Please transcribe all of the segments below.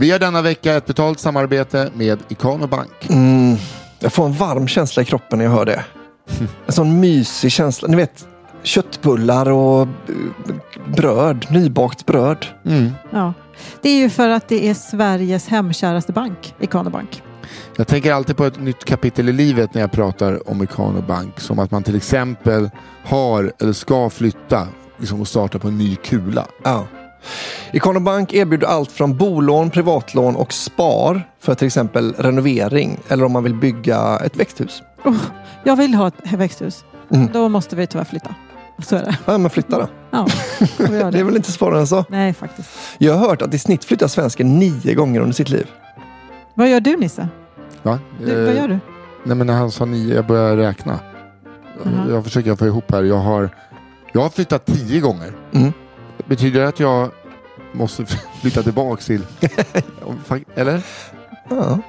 Vi har denna vecka ett betalt samarbete med Ikano Bank. Jag får en varm känsla i kroppen när jag hör det. En sån mysig känsla. Ni vet köttbullar och eh, bröd, nybakt bröd. Ja. Det är ju för att det är Sveriges hemkäraste bank, Ikano Bank. Jag tänker alltid på ett nytt kapitel i livet när jag pratar om Ikano Bank. Som att man till exempel har eller ska flytta liksom, och starta på en ny kula. Ja. Ikano Bank erbjuder allt från bolån, privatlån och spar för till exempel renovering eller om man vill bygga ett växthus. Oh, jag vill ha ett växthus. Mm. Då måste vi tyvärr flytta. Så är det. Ja, men flytta då. Ja, göra Det är väl inte svårare än så. Nej, faktiskt. Jag har hört att i snitt flyttar svensken nio gånger under sitt liv. Vad gör du Nisse? Va? Du, vad Eh, gör du? Nej men när han sa nio, jag börjar räkna. Mhm. Jag försöker få ihop här. Jag har, jag har flyttat tio gånger. Mm. Betyder det att jag måste flytta tillbaks till... Eller?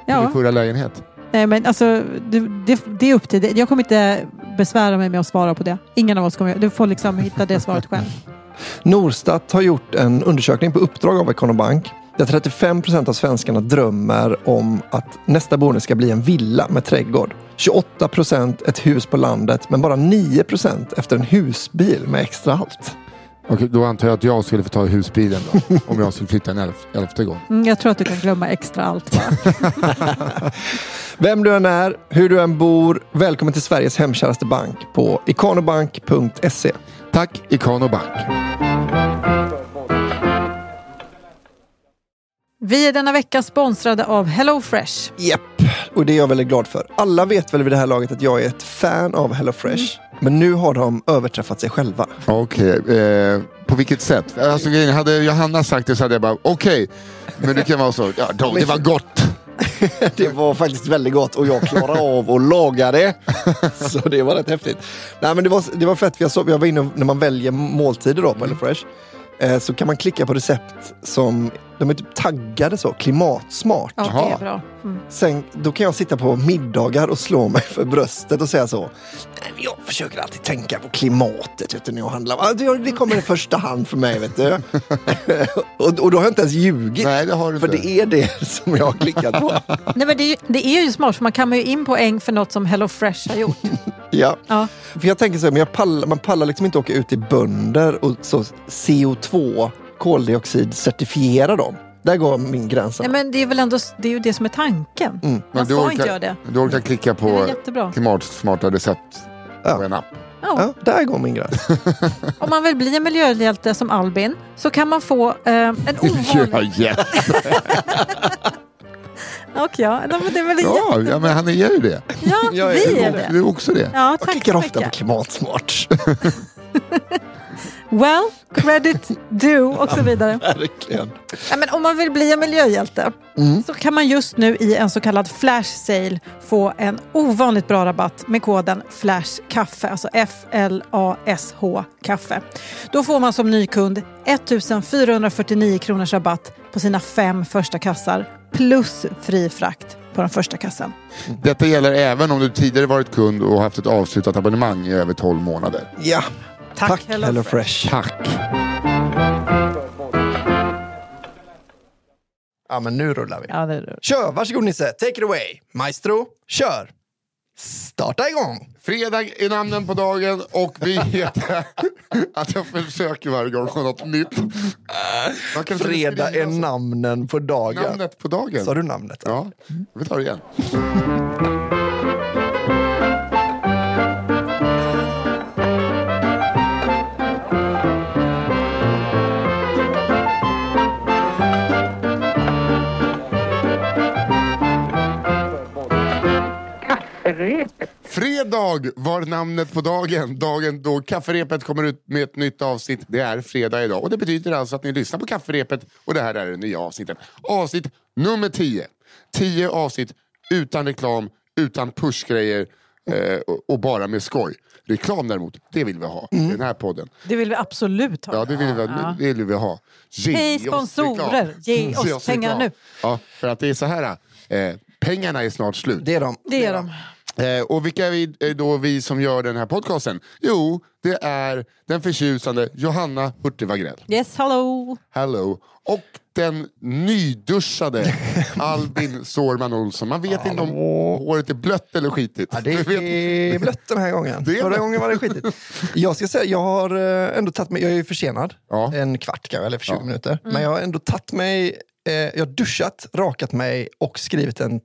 Ja. Min förra lägenhet? Nej, men alltså, det, det, det är upp till dig. Jag kommer inte besvära mig med att svara på det. Ingen av oss kommer Du får liksom hitta det svaret själv. Norstat har gjort en undersökning på uppdrag av Ikano Bank där 35 procent av svenskarna drömmer om att nästa boende ska bli en villa med trädgård. 28 procent ett hus på landet men bara 9 procent efter en husbil med extra allt. Okej, då antar jag att jag skulle få ta husbilen då. om jag skulle flytta en elf, elfte gång. Mm, jag tror att du kan glömma extra allt. Vem du än är, hur du än bor, välkommen till Sveriges hemkäraste bank på ikanobank.se. Tack Ikano Bank. Vi är denna vecka sponsrade av HelloFresh. Japp, och det är jag väldigt glad för. Alla vet väl vid det här laget att jag är ett fan av HelloFresh. Men nu har de överträffat sig själva. Okej, eh, på vilket sätt? Alltså, hade Johanna sagt det så hade jag bara okej. Men det kan vara så, ja, då, det var gott. Det var faktiskt väldigt gott och jag klarade av att laga det. Så det var rätt häftigt. Nej, men det, var, det var fett, för jag, såg, jag var inne och- när man väljer måltider då på HelloFresh. Eh, så kan man klicka på recept som de är typ taggade så, klimatsmart. Ja, det är bra. Mm. Sen, då kan jag sitta på middagar och slå mig för bröstet och säga så. "Nej, men Jag försöker alltid tänka på klimatet vet du, när jag handlar. Det kommer i första hand för mig. Vet du. och, och då har jag inte ens ljugit. Nej, det har du för inte. det är det som jag har klickat på. Nej, men det, är ju, det är ju smart, för man kan ju in poäng för något som HelloFresh har gjort. ja. Ja. För jag tänker så här, men jag pallar, man pallar liksom inte åka ut till bönder och så CO2, koldioxid, certifiera dem. Där går min gräns. Nej, men det är väl ändå det, är ju det som är tanken. Mm. Man du ska orkar- inte göra det. Du orkar klicka på klimatsmarta recept Ja. på en app. Ja. Ja, där går min gräns. Om man vill bli en miljöhjälte som Albin så kan man få eh, en ovanlig... ja. Och ja, nej, men det är väl ja, ja, men han är ju det. Ja, Jag är- vi är Du det. är också det. Ja, Jag tack klickar så ofta på klimatsmart. Well, credit due och så vidare. Verkligen. Ja, men om man vill bli en miljöhjälte Mm. så kan man just nu i en så kallad flash sale få en ovanligt bra rabatt med koden FLASHKAFFE, alltså F-L-A-S-H kaffe. Då får man som ny kund 1449 kronors rabatt på sina fem första kassar plus fri frakt på den första kassan. Detta gäller även om du tidigare varit kund och haft ett avslutat abonnemang i över 12 månader. Ja, Tack, tack Hello Hello Fresh. Fresh. Tack! Ja, men nu rullar vi. Ja, det det. Kör, varsågod Nisse. Take it away. Maestro, kör. Starta igång. Fredag är namnen på dagen och vi heter att jag försöker varje gång på något nytt. Fredag är namnen på dagen. namnet på dagen. Sa du namnet? Ja, vi tar det igen. Fredag var namnet på dagen. Dagen då kafferepet kommer ut med ett nytt avsnitt. Det är fredag idag och det betyder alltså att ni lyssnar på kafferepet och det här är det nya avsnittet. Avsnitt nummer 10. 10 avsnitt utan reklam, utan pushgrejer eh, och, och bara med skoj. Reklam däremot, det vill vi ha i den här podden. Det vill vi absolut ha. Ja, det vill vi, Ja. det vill vi ha. Ge Hej, oss sponsorer! reklam. Ge oss pengar reklam. nu. Ja, för att det är så här, eh, pengarna är snart slut. Det är de. Det är de. Eh, och vilka är vi, är då vi som gör den här podcasten? Jo, det är den förtjusande Johanna Hurtig Wagrell. Yes, hello! Hello. Och den nyduschade Albin Sårman Olsson. Man vet inte om håret är blött eller skitigt. Ja, det vet- är blött den här gången. Det är Förra det. gången var det skitigt. Jag ska säga, jag har eh, ändå tagit mig, jag är ju försenad. Ja. En kvart kanske, eller för 20 Ja. minuter. Men jag har ändå tagit mig, eh, jag har duschat, rakat mig och skrivit en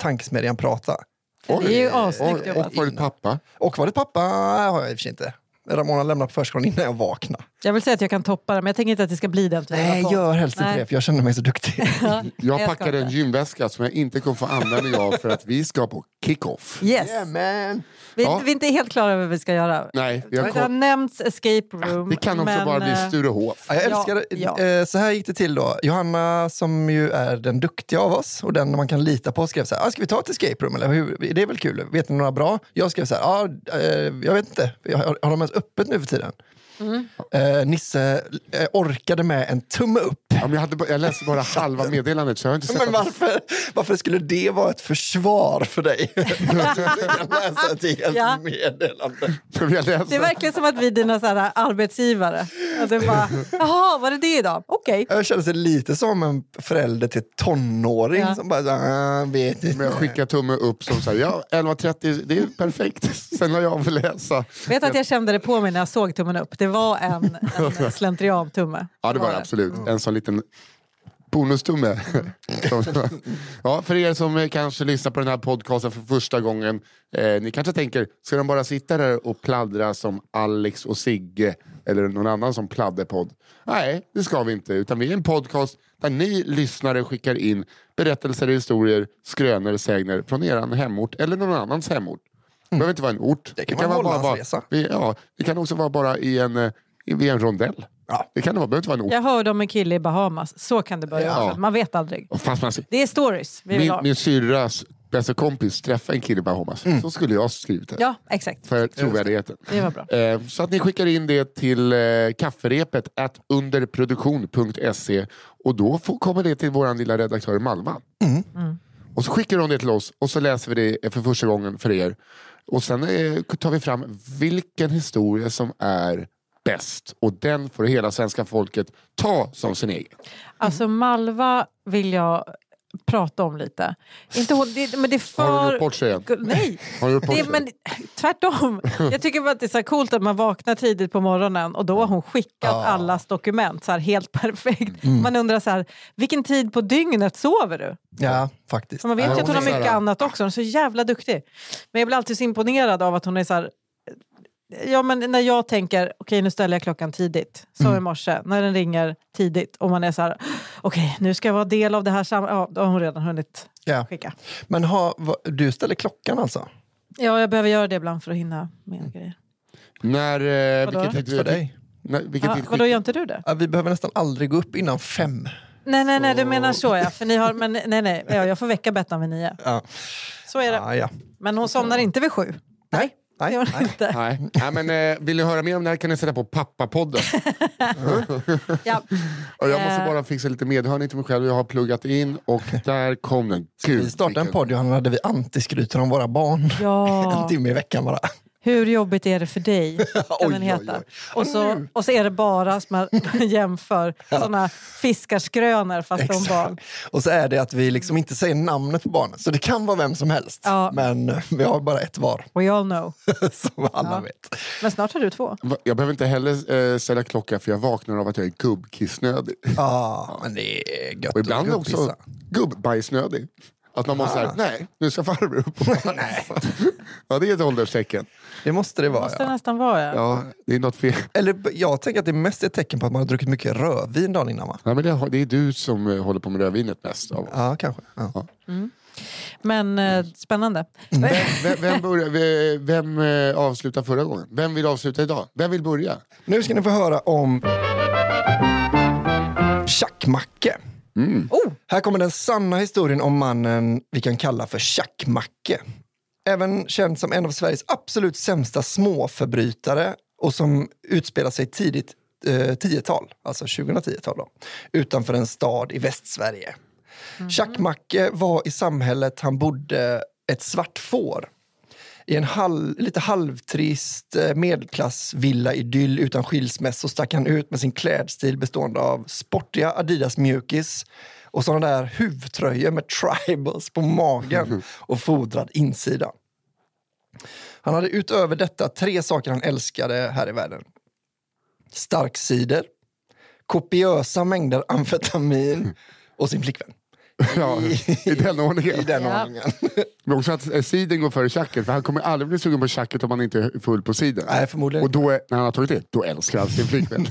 tankesmedjan-prata. Det är ju assnyggt och, jobbat. och varit pappa. Och varit pappa har jag i och för sig inte. Ramona lämnade på förskolan innan jag vaknade. Jag vill säga att jag kan toppa det, men jag tänker inte att det ska bli den typen Nej, gör helst inte det, för jag känner mig så duktig. Jag jag packade en gymväska som jag inte kommer få användning av för att vi ska på kick-off. Yes. man. Vi, Ja. vi är inte helt klara över vad vi ska göra. Nej, vi har Det har nämnts escape room. Det kan också men, bara bli eh, Sturehof. Ja, jag Ja, älskar det. ja. Eh, Så här gick det till då. Johanna som ju är den duktiga av oss och den man kan lita på skrev så här, ah, ska vi ta ett escape room eller hur? Det är väl kul? Vet ni några bra? Jag skrev så här, ah, eh, jag vet inte, har, har de ens öppet nu för tiden? Mm. Eh, Nisse eh, orkade med en tumme upp. Ja, men jag, hade, bara- jag läste bara halva meddelandet så jag har inte sett Men att- varför, varför skulle det vara ett försvar för dig? Att läsa ett helt Ja. meddelande. Det är verkligen som att vi är dina så här, arbetsgivare. Att bara, jaha, var det det idag? Okej. Jag känner sig lite som en förälder till tonåring Ja. som bara, så här, "Ah, vet inte. Men jag skickar tumme upp som säger ja 11.30, det är perfekt. Sen har jag väl läsa. Vet att jag kände det på mig när jag såg tummen upp. Det var en, en slentrian-tumme. Ja det var det absolut. En sån liten bonustumme. Som- ja, för er som kanske lyssnar på den här podcasten för första gången. Eh, ni kanske tänker, ska de bara sitta där och pladdra som Alex och Sigge eller någon annan som pladderpodd? Nej, det ska vi inte. Utan vi är en podcast där ni lyssnare skickar in berättelser, historier, skrönor, sägner från er hemort eller någon annans hemort. Det behöver inte vara en ort. Det kan vara en vara Hollandsresa. bara, vi- ja, det kan också vara bara i en, eh, i, en rondell. Ja. Det kan det vara, det behöver inte vara en ort. Jag hörde om en kille i Bahamas. Så kan det börja. Ja. Man vet aldrig. Man, Det är stories vi min, min syrras bästa kompis träffade en kille i Bahamas. Så skulle jag ha skrivit det. Ja, exakt. För trovärdigheten. Det var bra. Eh, så att ni skickar in det till eh, kafferepet at underproduktion.se och då får, kommer det till vår lilla redaktör Malma. Mm. Och så skickar hon det till oss och så läser vi det för första gången för er. Och sen eh, tar vi fram vilken historia som är bäst och den får hela svenska folket ta som sin egen. Alltså Malva vill jag prata om lite. Inte hon, det, men det är för... Har hon gjort bort sig igen? Nej, Har gjort bort det, sig? men tvärtom. Jag tycker bara att det är så coolt att man vaknar tidigt på morgonen och då har hon skickat allas dokument så här helt perfekt. Mm. Man undrar så här, vilken tid på dygnet sover du? Ja, faktiskt. Man vet Ja, ju att hon har mycket annat också. Hon är så jävla duktig. Men jag blir alltid så imponerad av att hon är så här... Ja, men när jag tänker, okej nu ställer jag klockan tidigt, som Mm. i morse, när den ringer tidigt och man är så här, okej nu ska jag vara del av det här sam-" Ja, då har hon redan hunnit Ja. skicka. Men ha, va, du ställer klockan alltså? Ja, jag behöver göra det ibland för att hinna med grejer. När, eh, vilken tid För dig? Nej, vilket Ja, vitt vadå, gör inte du det? Ja, vi behöver nästan aldrig gå upp innan fem. Nej, nej, nej, du menar så ja. För ni har, men, nej, nej, ja, jag får väcka Bettan vid nio. Ja. Så är det. Ja, ja. Men hon somnar inte vid sju. Nej, Det nej, gör hon nej. inte. Nej. Nej, men, eh, vill ni höra mer om det här kan ni sätta på pappapodden. Ja. Och jag måste Eh. bara fixa lite medhörning till mig själv. Jag har pluggat in och där kom den. Gud, Vi startade en podd Johanna, där vi antiskryter om våra barn. En ja. timme i veckan bara. Hur jobbigt är det för dig? Kan Oj, den heta. oj, oj. Och, så, och så är det bara som man jämför såna fiskarskrönor fast om barn. Och så är det att vi liksom inte säger namnet på barnet. Så det kan vara vem som helst. Ja. Men vi har bara ett var. We all know. som alla Ja. vet. Men snart har du två. Jag behöver inte heller eh, ställa klocka för jag vaknar av att jag är gubbkissnödig. Ja, men det är gött Och ibland också gubbpissa. Att man måste Ah. säga, nej, nu ska farbror upp och. Ja, det är ett ålderstecken. Det måste det vara. måste det Ja. nästan vara. Ja. Ja, det är något fel. Eller jag tänker att det mest är ett tecken på att man har druckit mycket rödvin dagen innan va? Ja, men det, har- det är du som eh, håller på med rödvinet mest. Av. oss. Ja, kanske. Ja. Men eh, spännande. Vem, vem, vem, börjar, vem, vem eh, avslutar förra gången? Vem vill avsluta idag? Vem vill börja? Nu ska ni få höra om Tjackmacke. Oh, Här kommer den sanna historien om mannen vi kan kalla för Tjackmacke. Även känd som en av Sveriges absolut sämsta småförbrytare och som utspelar sig tidigt eh, 10-tal, alltså 2010-tal då, utanför en stad i Västsverige. Tjackmacke var i samhället han bodde ett svart får. I en halv, lite halvtrist eh, medelklassvilla-idyll utan skilsmässor stack han ut med sin klädstil bestående av sportiga Adidas mjukis och sådana där huvtröjor med tribals på magen och fodrad insida. Han hade utöver detta tre saker han älskade här i världen. Starkcider, kopiösa mängder amfetamin och sin flickvän. Ja, I den ordningen. I den Ja. ordningen. Men också att eh, siden går före tjacket, för han kommer aldrig bli sugen på tjacket om han inte är full på siden. Nej, förmodligen Och då, är- när han har tagit det, då älskar han sin flickvän.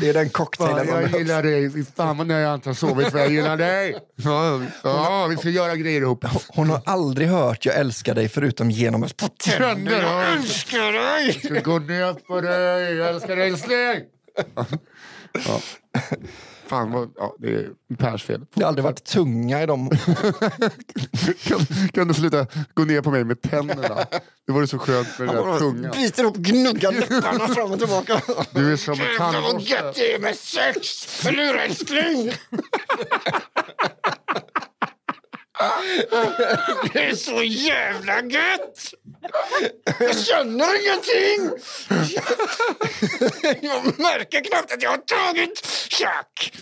Det är den cocktailen som jag gillar dig, fan vad när jag inte har sovit för jag gillar dig. Ja, ja, vi ska göra grejer ihop. Hon har aldrig hört jag älskar dig förutom genom ett par tänder. Jag älskar dig! Jag ska gå ner på dig, jag älskar dig älskling. Ja. Fan, vad, ja, det är Pers fel. Det har aldrig varit tunga i dem. Kan, kan du sluta gå ner på mig med tänderna? Det vore så skönt med den där tungan. Biter upp, gnuggar läpparna fram och tillbaka. Du är som en tandborste. det är med sex! Eller hur älskling? Det är så jävla gött! Jag känner ingenting! Jag märker knappt att jag har tagit tjack!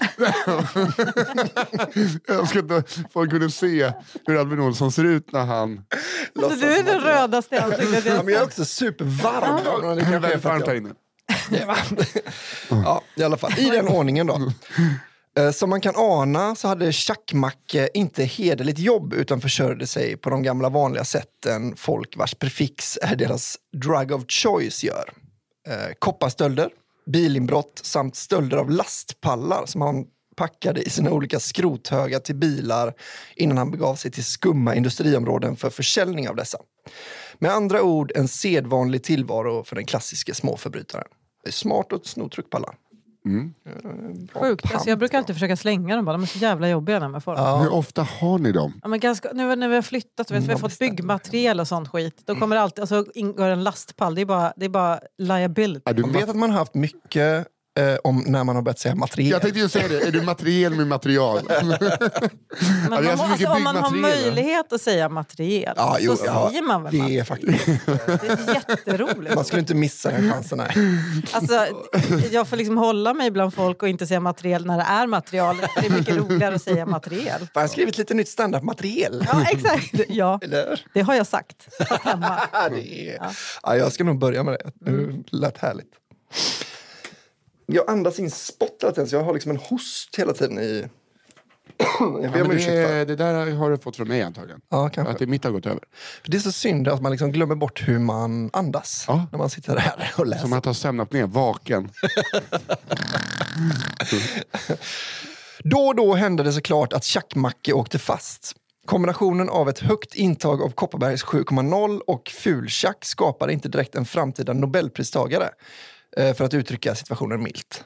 Jag önskar att folk kunde se hur Albin Olsson ser ut när han... Alltså, du är den rödaste i ansiktet. Ja, men jag är också supervarm. Ja. Det är varmt här jag- inne. Det är varmt. Ja, i alla fall. I den ordningen då. Eh, som man kan ana så hade Tjackmacke inte hederligt jobb utan försörjde sig på de gamla vanliga sätten folk vars prefix är deras drug of choice gör. Eh, kopparstölder, bilinbrott samt stölder av lastpallar som han packade i sina olika skrothögar till bilar innan han begav sig till skumma industriområden för försäljning av dessa. Med andra ord en sedvanlig tillvaro för den klassiska småförbrytaren. Det är smart att sno truckpallar. Sjukt. Alltså, jag brukar alltid försöka slänga dem bara. De är så jävla jobbiga när man får dem. Hur ofta har ni dem? Ja, men ganska, nu när vi har flyttat och vet, vi har fått byggmaterial och sånt skit. Då kommer det alltid, alltså, ingår en lastpall. Det är bara, det är bara liability. Är du Man vet att man har haft mycket eh, om när man har börjat säga materiel. jag tänkte ju säga det, är du materiel med material? Men Ja, man, alltså, om man har möjlighet att säga materiel Ja, jo, så ja, säger man väl Det är faktiskt. Det är jätteroligt. Man skulle inte missa den chansen. Nej. Alltså, jag får liksom hålla mig bland folk och inte säga materiel när det är material. Det är mycket roligare att säga materiel. Fan, Jag har skrivit lite nytt standup-materiel. Ja, exakt. Ja, Eller? det har jag sagt. Fast hemma. Ja, det är... ja, jag ska nog börja med det. Det lät härligt. Jag andas in spott hela tiden, så jag har liksom en host hela tiden i... jag Ja, om för. det, det där har du fått från mig antagligen. Ja, Att kanske. det mitt har gått över. För det är så synd att man liksom glömmer bort hur man andas Ja. när man sitter där och läser. Som att ha sömnapné, vaken. Då och då hände det såklart att Tjackmacke åkte fast. Kombinationen av ett högt intag av Kopparbergs 7,0 och fultjack skapade inte direkt en framtida nobelpristagare. Eh, för att uttrycka situationen milt.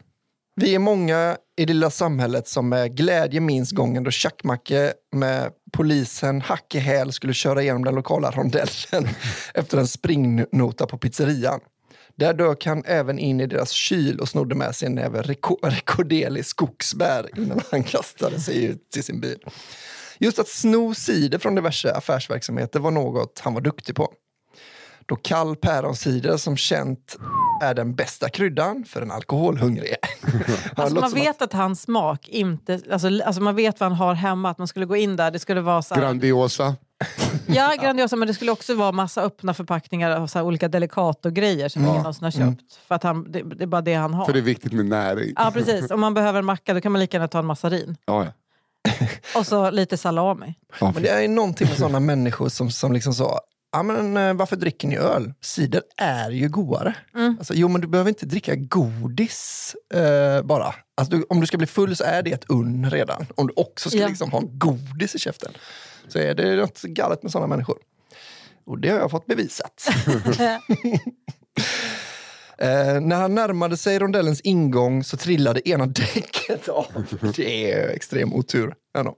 Vi är många i det lilla samhället som med glädje minns gången då Tjackmacke med polisen hack i häl skulle köra igenom den lokala rondellen efter en springnota på pizzerian. Där dök han även in i deras kyl och snodde med sig en näve rekorderlig skogsbär innan han kastade sig ut till sin bil. Just att sno cider från diverse affärsverksamheter var något han var duktig på. Då kall päronsider som känt är den bästa kryddan för en alkoholhungrig. Alltså man vet att hans smak inte... Alltså, alltså man vet vad han har hemma. Att man skulle gå in där, det skulle vara så här, Grandiosa. Ja, Grandiosa, men det skulle också vara massa öppna förpackningar av så här olika Delicato-grejer som ingen någonsin har köpt. För att han, det, det är bara det han har. För det är viktigt med näring. Ja, precis. Om man behöver en macka då kan man lika gärna ta en massarin. Ja, ja. Och så lite salami. Men det är någonting med sådana människor som, som liksom sa Ja, men, eh, varför dricker ni öl? Cider är ju godare. Alltså, jo, men du behöver inte dricka godis eh, bara. Alltså, du, om du ska bli full så är det ett unn redan. Om du också ska Ja. liksom ha godis i käften så är det något galet med sådana människor. Och det har jag fått bevisat. Eh, när han närmade sig rondellens ingång så trillade ena däcket av. Det är extrem otur. Ändå.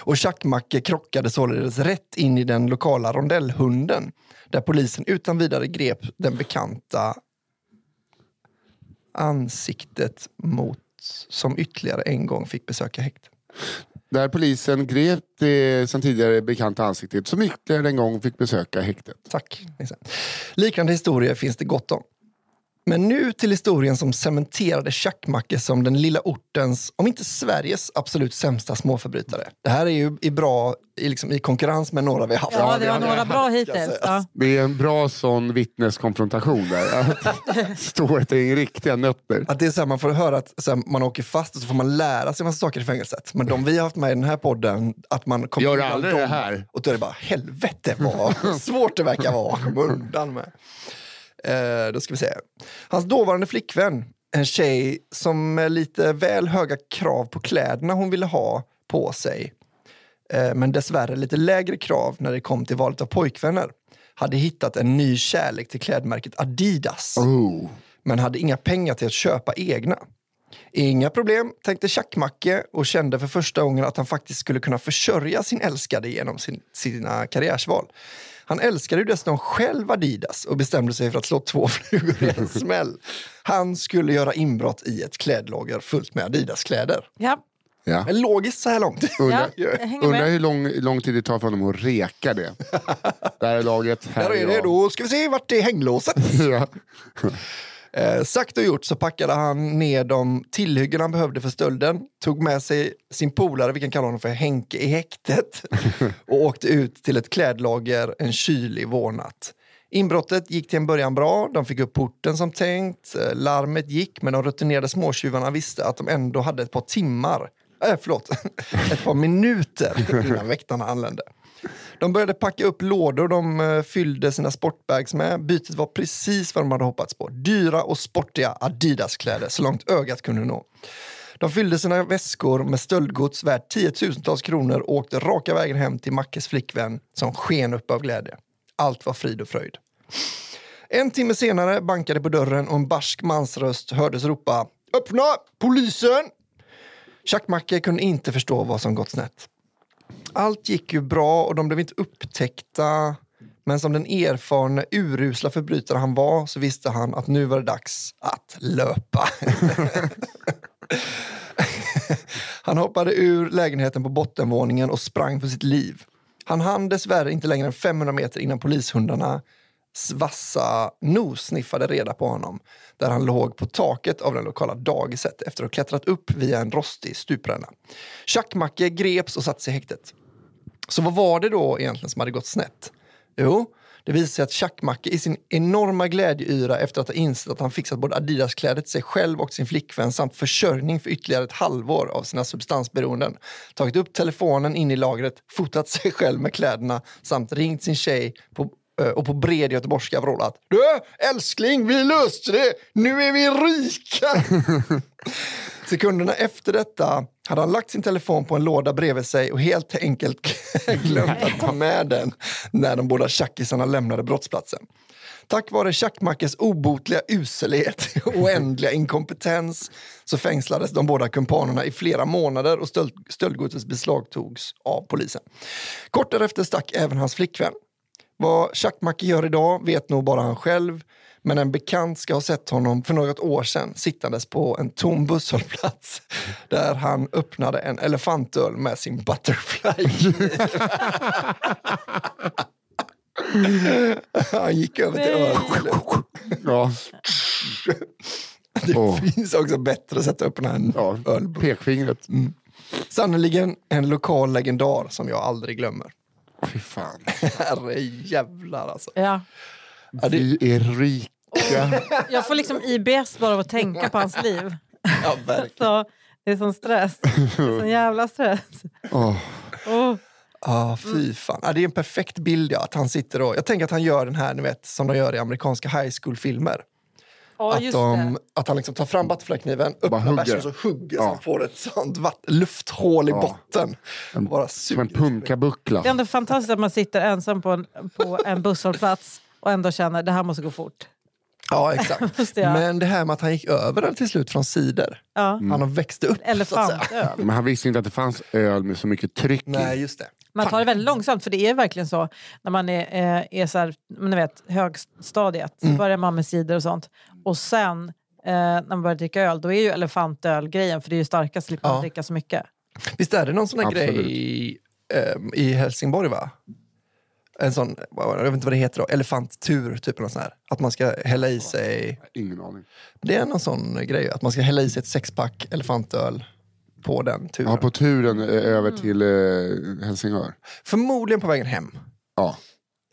Och Tjackmacke krockade således rätt in i den lokala rondellhunden där polisen utan vidare grep den bekanta ansiktet mot som ytterligare en gång fick besöka häktet. Där polisen grep det sen tidigare bekanta ansiktet som ytterligare en gång fick besöka häktet. Tack. Liknande historier finns det gott om. Men nu till historien som cementerade Tjackmacke som den lilla ortens, om inte Sveriges, absolut sämsta småförbrytare. Det här är ju i bra i, liksom, i konkurrens med några vi har haft. Ja, det var några bra hittills. Ja. Det är en bra sån vittneskonfrontation där. Stå ett gäng riktiga nötter. Att det är så här, man får höra att så här, man åker fast och så får man lära sig en massa saker i fängelset. Men de vi har haft med i den här podden, att man kommer Gör undan aldrig dem, det här. Och då är det bara, helvete vad svårt det verkar vara att komma undan med. Eh, då ska vi se. Hans dåvarande flickvän, en tjej som med lite väl höga krav på kläderna hon ville ha på sig, eh, men dessvärre lite lägre krav när det kom till valet av pojkvänner, hade hittat en ny kärlek till klädmärket Adidas Oh. men hade inga pengar till att köpa egna. Inga problem, tänkte Tjackmacke och kände för första gången att han faktiskt skulle kunna försörja sin älskade genom sin, sina karriärsval. Han älskade ju dessutom själv Adidas och bestämde sig för att slå två flugor i en smäll. Han skulle göra inbrott i ett klädlager fullt med Adidas-kläder. Ja. Ja. Men logiskt så här långt. Undrar, Ja, med. hur lång, lång tid det tar för honom att reka det. Där är laget. Här Där är det, då ska vi se vart är hänglåset. Ja. Eh, sagt och gjort så packade han ner de tillhyggen han behövde för stölden, tog med sig sin polare, vi kan kalla honom för Henke, i häktet och åkte ut till ett klädlager en kylig vårnatt. Inbrottet gick till en början bra, de fick upp porten som tänkt, eh, larmet gick men de rutinerade småtjuvarna visste att de ändå hade ett par timmar, äh, förlåt, ett par minuter innan väktarna anlände. De började packa upp lådor de eh, fyllde sina sportbags med. Bytet var precis vad de hade hoppats på. Dyra och sportiga Adidas-kläder så långt ögat kunde nå. De fyllde sina väskor med stöldgods värt tiotusentals kronor och åkte raka vägen hem till Mackes flickvän som sken upp av glädje. Allt var frid och fröjd. En timme senare bankade på dörren och en barsk mansröst hördes ropa Öppna! Polisen! Tjackmacke kunde inte förstå vad som gått snett. Allt gick ju bra och de blev inte upptäckta. Men som den erfarna, urusla förbrytare han var så visste han att nu var det dags att löpa. han hoppade ur lägenheten på bottenvåningen och sprang för sitt liv. Han hann dessvärre inte längre än 500 meter innan polishundarna vassa nos sniffade reda på honom där han låg på taket av den lokala dagiset efter att ha klättrat upp via en rostig stupränna. Tjackmacke greps och sattes i häktet. Så vad var det då egentligen som hade gått snett? Jo, det visade sig att Tjackmacke i sin enorma glädjeyra efter att ha insett att han fixat både Adidas-kläder till sig själv och sin flickvän samt försörjning för ytterligare ett halvår av sina substansberoenden tagit upp telefonen in i lagret, fotat sig själv med kläderna samt ringt sin tjej på eh, och på bred göteborgska vrålat Du älskling, vi löste det! Nu är vi rika! Sekunderna efter detta hade han lagt sin telefon på en låda bredvid sig och helt enkelt glömt att ta med den när de båda tjackisarna lämnade brottsplatsen. Tack vare Tjackmackes obotliga uselhet och oändliga inkompetens så fängslades de båda kumpanerna i flera månader och stöld, stöldgodset beslagtogs av polisen. Kort därefter stack även hans flickvän. Vad Tjackmacke gör idag vet nog bara han själv. Men en bekant ska ha sett honom för något år sedan sittandes på en tom busshållplats där han öppnade en elefantöl med sin butterfly. han gick över till öl. Ja. Det Åh. finns också bättre sätt att öppna en Ja, ölburk. pekfingret. Sannoliken en lokal legendar som jag aldrig glömmer. Fy fan. Herre jävlar alltså. Ja. Vi är rika. Jag får liksom IBS bara av att tänka på hans liv. ja, verkligen. Så det är sån stress. Det är sån jävla stress. Åh. Oh. Ah, fy fan. Ah, det är en perfekt bild, ja, att han sitter och... Jag tänker att han gör den här, ni vet, som de gör i amerikanska high school-filmer. Ja, att, de, att han liksom tar fram butterflykniven, öppnar bärsen och så hugger så Ja. han får ett sånt vatt, lufthål i Ja. botten. Bara Som en punkabuckla. Det är ändå fantastiskt att man sitter ensam på en, på en busshållplats och ändå känner det här måste gå fort. Ja, exakt. Jag. Men det här med att han gick över den till slut från cider. Ja. Han har växt upp. Elefantöl. Men han visste inte att det fanns öl med så mycket tryck Nej, i. just det. Man tar det väldigt långsamt för det är verkligen så när man är, eh, är så här, ni vet, högstadiet. Så börjar man med cider och sånt. Och sen eh, när man börjar dricka öl då är ju elefantöl grejen för det är ju starkast slipper man Ja. dricka så mycket. Visst är det någon sån här Absolut. grej ehm, i Helsingborg, va? En sån, jag vet inte vad det heter då, elefanttur, typ något sånt här. Att man ska hälla i sig, Ingen aning. det är någon sån grej, att man ska hälla i sig ett sexpack elefantöl på den turen. Ja, på turen eh, över till eh, Helsingör. Förmodligen på vägen hem. Ja.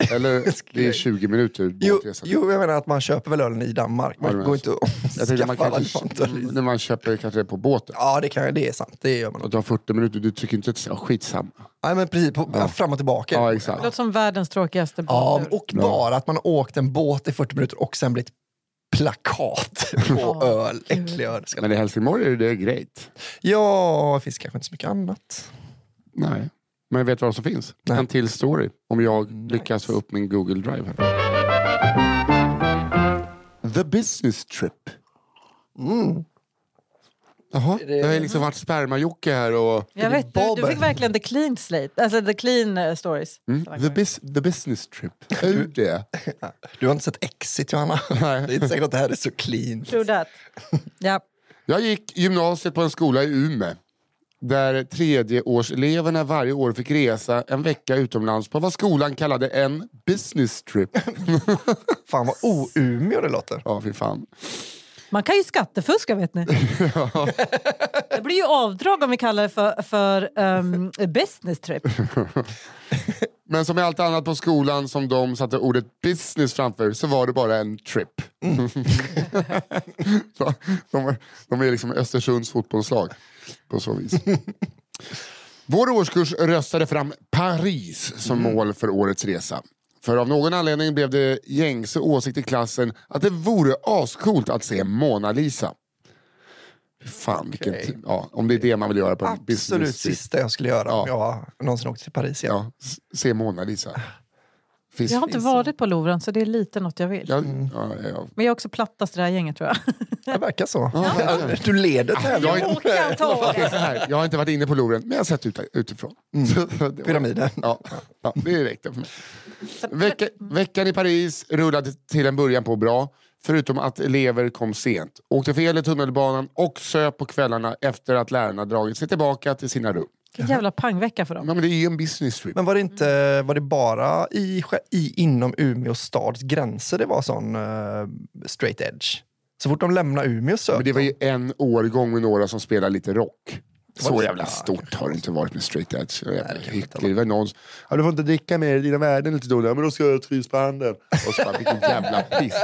Eller det är 20 minuter Jo, båtresa. jo, jag menar att man köper väl ölen i Danmark. Ja, det Man går menar inte att Jag tänkte man skaffa kanske, elefantöl. när man köper kanske det på båten. Ja, det, kan, det är sant. Det gör man. Och tar 40 minuter, du tycker inte att det är skitsamma. Nej, men precis. På, Ja. Fram och tillbaka. Ja, Det exakt. låter som världens tråkigaste Ja, båttur. och bara att man har åkt en båt i 40 minuter och sen blivit plakat på Ja, öl. Äcklig öl. Men i Helsingborg är det great. Ja, det finns kanske inte så mycket annat. Nej. Men jag vet vad som finns. Nej. En till story. Om jag lyckas få upp min Google Drive här. The business trip. Mm. Jaha, jag har liksom varit sperma-Jocke här och... Jag vet, du, du fick verkligen the clean slate, alltså the clean eh, stories. Mm, the, bus the business trip. Hur det? Du har inte sett Exit, Johanna? Nej. Det är inte säkert att det här är så clean. True that. ja. Jag gick gymnasiet på en skola i Umeå. Där tredjeårseleverna varje år fick resa en vecka utomlands på vad skolan kallade en business trip. Fan vad o-Umeå det låter. Ja, fy fan. Man kan ju skattefuska vet ni. Det blir ju avdrag om vi kallar det för, för ehm, business trip. Men som i allt annat på skolan som de satte ordet business framför så var det bara en trip. Så de, de är liksom Östersunds fotbollslag på så vis. Vår årskurs röstade fram Paris som mål för årets resa. För av någon anledning blev det gängse åsikt i klassen att det vore ascoolt att se Mona Lisa. Fan, vilken, Okej. t- ja, om det är det man vill göra på en Absolut business trip. sista jag skulle göra Ja. om jag någonsin åkte till Paris igen. Ja, se Mona Lisa. Finns, Jag har inte varit på Louvren så det är lite något jag vill. ja, ja, ja. Men jag är också plattast i det här gänget tror jag. Det verkar så. Du leder Jag tävlingen. här. jag har inte varit inne på Louvren, men jag har sett ut, utifrån. Var- Pyramiden. Ja, ja, det räckte för mig. Vecka, veckan i Paris rullade till en början på bra. Förutom att elever kom sent, åkte fel i tunnelbanan och söp på kvällarna efter att lärarna dragit sig tillbaka till sina rum. Vilken jävla pangvecka för dem. Ja, men det är ju en business trip. Men var det inte var det bara i, i, inom Umeå stads gränser det var sån eh, straight edge? Så fort de lämnade Umeå söp Men det var ju en årgång med några som spelar lite rock. Så jävla ja, stort har det inte varit med straight edge. Så jävla det. Det var någon som, ja, du får inte dricka mer, dina värden är lite dåliga. Men då ska jag pris på handen. Och så bara, vilken jävla piss.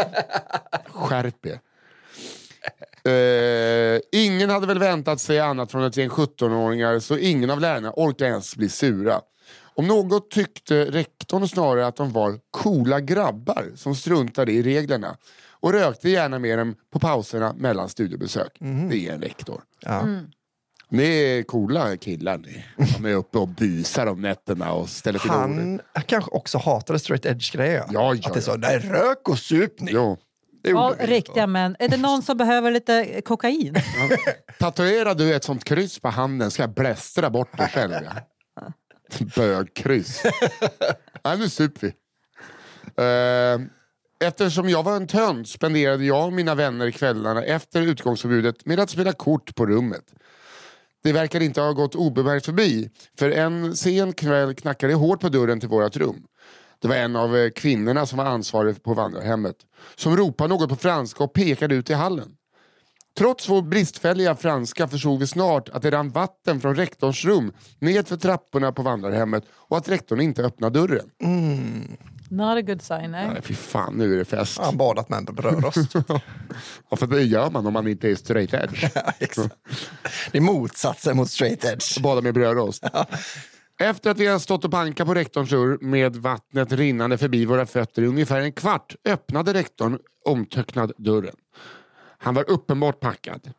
Skärp er. Eh, ingen hade väl väntat sig annat från ett gäng 17-åringar så ingen av lärarna orkade ens bli sura. Om något tyckte rektorn snarare att de var coola grabbar som struntade i reglerna och rökte gärna med dem på pauserna mellan studiebesök. Det är en rektor. Ja. Ni är coola killar ni. De är uppe och busar om nätterna och ställer till ordet. Han kanske också hatade straight edge-grejer. Ja, ja, att det är så, ja. nej rök och sup ni. Jo. Det Ja, vi. riktiga män. Är det någon som behöver lite kokain? Tatuerar du ett sånt kryss på handen ska jag blästra bort det själv. Ja. Bögkryss. Nej, nu super vi. Eh, eftersom jag var en tönt spenderade jag och mina vänner kvällarna efter utgångsförbudet med att spela kort på rummet. Det verkar inte ha gått obemärkt förbi, för en sen kväll knackade det hårt på dörren till vårt rum. Det var en av eh, kvinnorna som var ansvarig på vandrarhemmet som ropade något på franska och pekade ut i hallen. Trots vår bristfälliga franska förstod vi snart att det rann vatten från rektorns rum nedför trapporna på vandrarhemmet och att rektorn inte öppnade dörren. Mm. Not a good sign. Nej. Nej, fy fan, nu är det fest. Han badat med en brödrost. Ja, för det gör man om man inte är straight edge. Ja, exakt. det är motsatsen mot straight edge. Bada med brödrost. Efter att vi har stått och bankat på rektorns dörr med vattnet rinnande förbi våra fötter i ungefär en kvart öppnade rektorn omtöcknad dörren. Han var uppenbart packad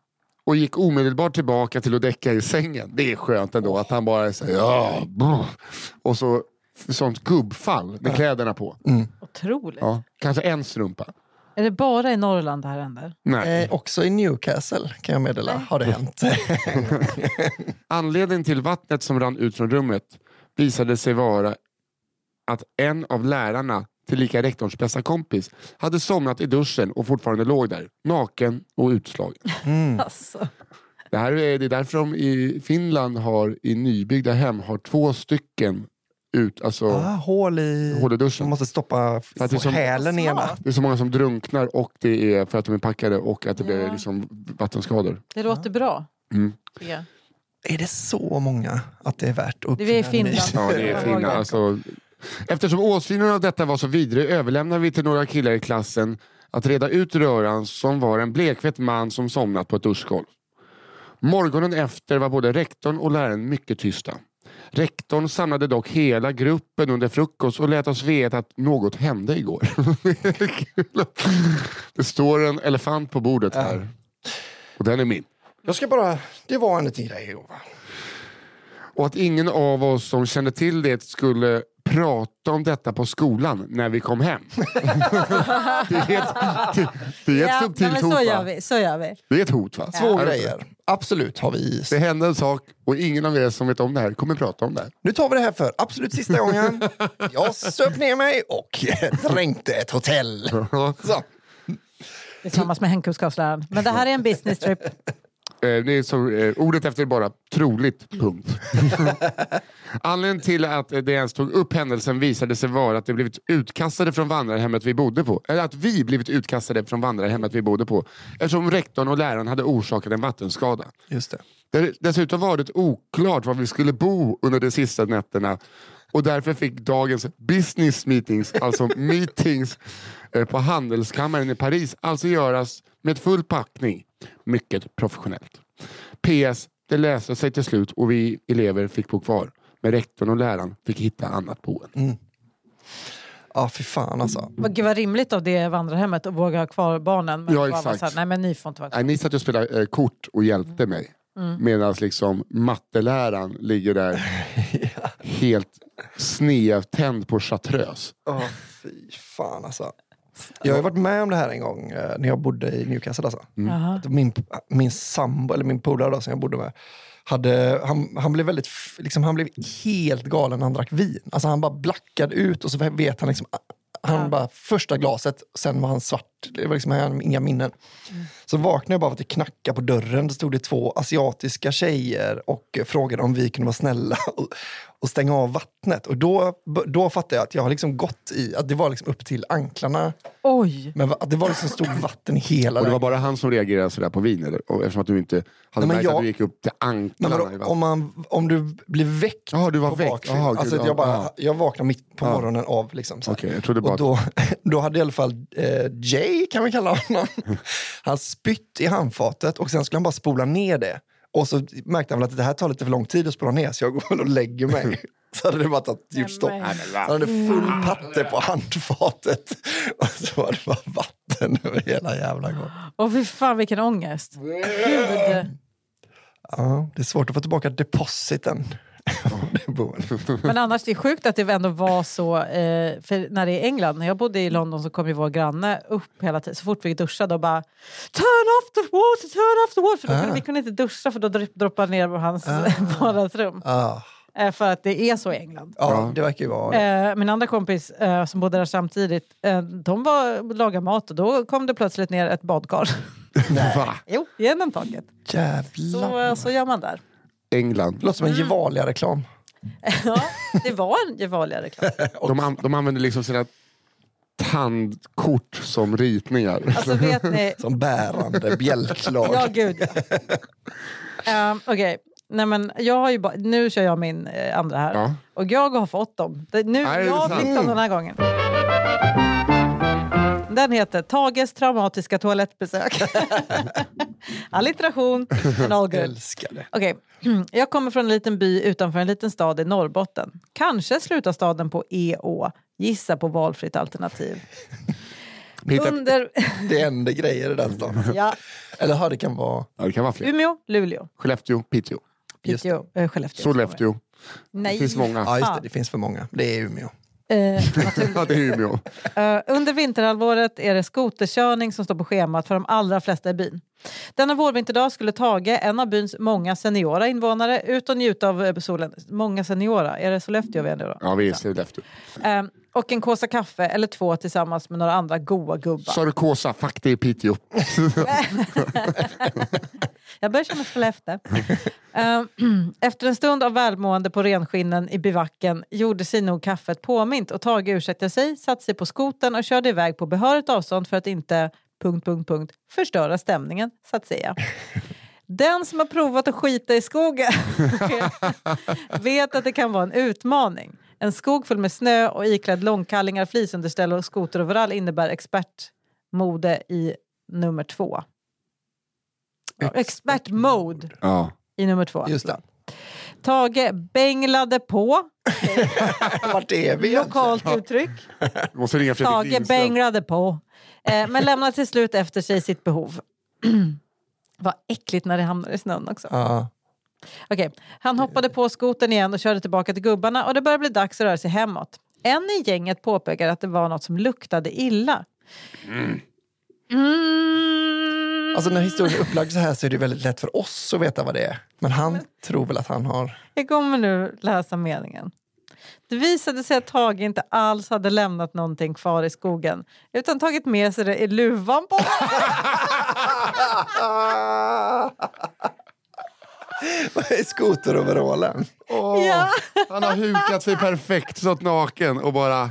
och gick omedelbart tillbaka till att däcka i sängen. Det är skönt ändå att han bara säger ja, brr." och så sånt gubbfall med kläderna på. Otroligt. Ja, kanske en strumpa. Är det bara i Norrland det här händer? Nej. Eh, också i Newcastle kan jag meddela har det hänt. Anledningen till vattnet som rann ut från rummet visade sig vara att en av lärarna, tillika rektorns bästa kompis, hade somnat i duschen och fortfarande låg där, naken och utslagen. Alltså. Det, här är, det är därför de i Finland har i nybyggda hem har två stycken ut, alltså, ah, hål i... hål i duschen. Man måste stoppa det är hälen i ena. Det är så många som drunknar och det är för att de är packade och att det blir liksom vattenskador. Det låter bra. Mm. jag. Är det så många att det är värt att Det är uppfinna en ny? Finland. Ja, det är fina. Alltså, eftersom åsynen av detta var så vidrig överlämnar vi till några killar i klassen att reda ut röran som var en blekfet man som somnat på ett duschgolv. Morgonen efter var både rektorn och läraren mycket tysta. Rektorn samlade dock hela gruppen under frukost och lät oss veta att något hände igår. det står en elefant på bordet här. Och den är min. Jag ska bara... Det var en liten grej. va? Och att ingen av oss som kände till det skulle prata om detta på skolan när vi kom hem. det är ett, det, det är ett Ja, subtilt hot så gör vi. Så gör vi. Det är ett hot va? Två det grejer. Absolut har vi... Det hände en sak och ingen av er som vet om det här kommer prata om det här. Nu tar vi det här för absolut sista gången. Jag söp ner mig och dränkte ett hotell. Så. Tillsammans med hemkunskapsläraren. Men det här är en business trip. Eh, det är så, eh, ordet efter är bara troligt, punkt. Anledningen till att det ens tog upp händelsen visade sig vara att det blivit utkastade från vandrarhemmet vi bodde på. Eller att vi blivit utkastade från vandrarhemmet vi bodde på. Eftersom rektorn och läraren hade orsakat en vattenskada. Just det. Dessutom var det oklart var vi skulle bo under de sista nätterna. Och därför fick dagens business meetings, alltså meetings eh, på Handelskammaren i Paris, alltså göras med full packning. Mycket professionellt. PS. Det löste sig till slut och vi elever fick bo kvar. Men rektorn och läraren fick hitta annat boende. Ja, fy fan alltså. Vad- Gud vad rimligt av det vandrarhemmet att våga ha kvar barnen. Men Ja, exakt. Så här, nej men ni får inte vara kvar. Nej, ni satt och spelade eh, kort och hjälpte mig. Medan liksom matteläraren ligger där helt snedtänd på chartreuse. Åh, fy fan alltså. Jag har varit med om det här en gång eh, när jag bodde i Newcastle. Alltså. Att Min, min sambo, eller min polare då, som jag bodde med, hade, han, han, blev väldigt, liksom, han blev helt galen när han drack vin. Alltså, han bara blackade ut och så vet han liksom, han bara första glaset, sen var han svart. Det var liksom, hade inga minnen. Så vaknade jag bara av att det knackade på dörren. Det stod det två asiatiska tjejer och frågade om vi kunde vara snälla och, och stänga av vattnet. Och då, då fattade jag att jag har liksom gått i, att det var liksom upp till anklarna. Oj! Men att det var liksom stort vatten i hela Och det var bara han som reagerade sådär på vin? Eller? Och eftersom att du inte hade Nej, märkt att du gick upp till Nej, anklarna? då, vattnet. om, man, om du blir väckt Jaha, du var på väckt. bakfyllan. Alltså, jag, bara, ja. jag vaknade mitt på Ja. morgonen av. Liksom, så här. Okej, jag trodde bara och då, då hade i alla fall eh, Jay, kan vi kalla honom, han spytt i handfatet och sen skulle han bara spola ner det. Och så märkte han väl att det här tar lite för lång tid att spola ner så jag går väl och lägger mig. Så hade det bara tagit, gjort stopp. Han hade full patte på handfatet och så var det bara vatten över hela jävla gården. Åh fy fan vilken ångest. Gud. Ja, det är svårt att få tillbaka depositen. Men annars det är sjukt att det ändå var så, eh, för när det är England, när jag bodde i London så kom ju vår granne upp hela tiden, så fort vi duschade och bara Turn off the water, turn off the water! För då kunde, Ah. vi kunde inte duscha för då dro- droppade ner på hans Ah. vardagsrum. ah. Eh, för att det är så i England. Ja, det verkar ju vara. Eh, min andra kompis eh, som bodde där samtidigt, eh, de var lagade mat och då kom det plötsligt ner ett badkar. Va? jo, genom taket. Jävlar. Så, eh, så gör man där. England. Det låter som en Gevalia-reklam. ja, det var en Gevalia reklam. De, an, de använder liksom sina tandkort som ritningar. Alltså vet ni, Som bärande bjälklag. Ja, gud ja. um, Okej, Nej, men jag har ju ba- nu kör jag min eh, andra här. Ja. Och jag har fått dem. Det, nu, Nej, jag fick dem den här gången. Den heter Tages traumatiska toalettbesök. Allitteration and all good. Älskar det. Okej, jag kommer från en liten by utanför en liten stad i Norrbotten. Kanske slutar staden på EÅ. Gissa på valfritt alternativ. Under... Det händer grejer i den stan. ja, Eller ja, det kan vara... ja, det kan vara fler. Umeå, Luleå, Skellefteå, Piteå, Piteå, äh, Skellefteå. Sollefteå. Nej. Det finns många. Ja, just det. Det finns för många. Det är Umeå. Umeå. Eh, under vinterhalvåret är det skoterkörning som står på schemat för de allra flesta i byn. Denna vårvinterdag skulle Tage, en av byns många seniora invånare, ut och njuta av eh, solen. Många seniora, är det Sollefteå vi är nu då? Ja, vi är Skellefteå. Eh, och en kåsa kaffe eller två tillsammans med några andra goa gubbar. Sarkosa, fuck det är Piteå. Jag börjar känna Skellefteå. Ehm, efter en stund av välmående på renskinnen i bivacken gjorde sig nog kaffet påmint och Tage ursäktade sig, satte sig på skoten och körde iväg på behörigt avstånd för att inte punkt, punkt, punkt, förstöra stämningen, så att säga. Den som har provat att skita i skogen vet att det kan vara en utmaning. En skog full med snö och iklädd långkallingar, flisunderställ och skoteroverall innebär expertmode i nummer två. Ja, Expertmode Ja. i nummer två. Just det. Tage bänglade på, Vart är vi lokalt uttryck. Vi måste ringa Tage Lindström. bänglade på, eh, men lämnade till slut efter sig sitt behov. Vad äckligt när det hamnar i snön också. Ja. Okej, Han hoppade på skoten igen och körde tillbaka till gubbarna och det började bli dags att röra sig hemåt. En i gänget påpekade att det var något som luktade illa. Mm. Alltså när historien är upplagd så här så är det väldigt lätt för oss att veta vad det är. Men han tror väl att han har... Jag kommer nu läsa meningen. Det visade sig att Tage inte alls hade lämnat någonting kvar i skogen utan tagit med sig det i luvan på. Vad är skoteroverallen? Åh, Ja. Han har hukat sig perfekt, stått naken och bara...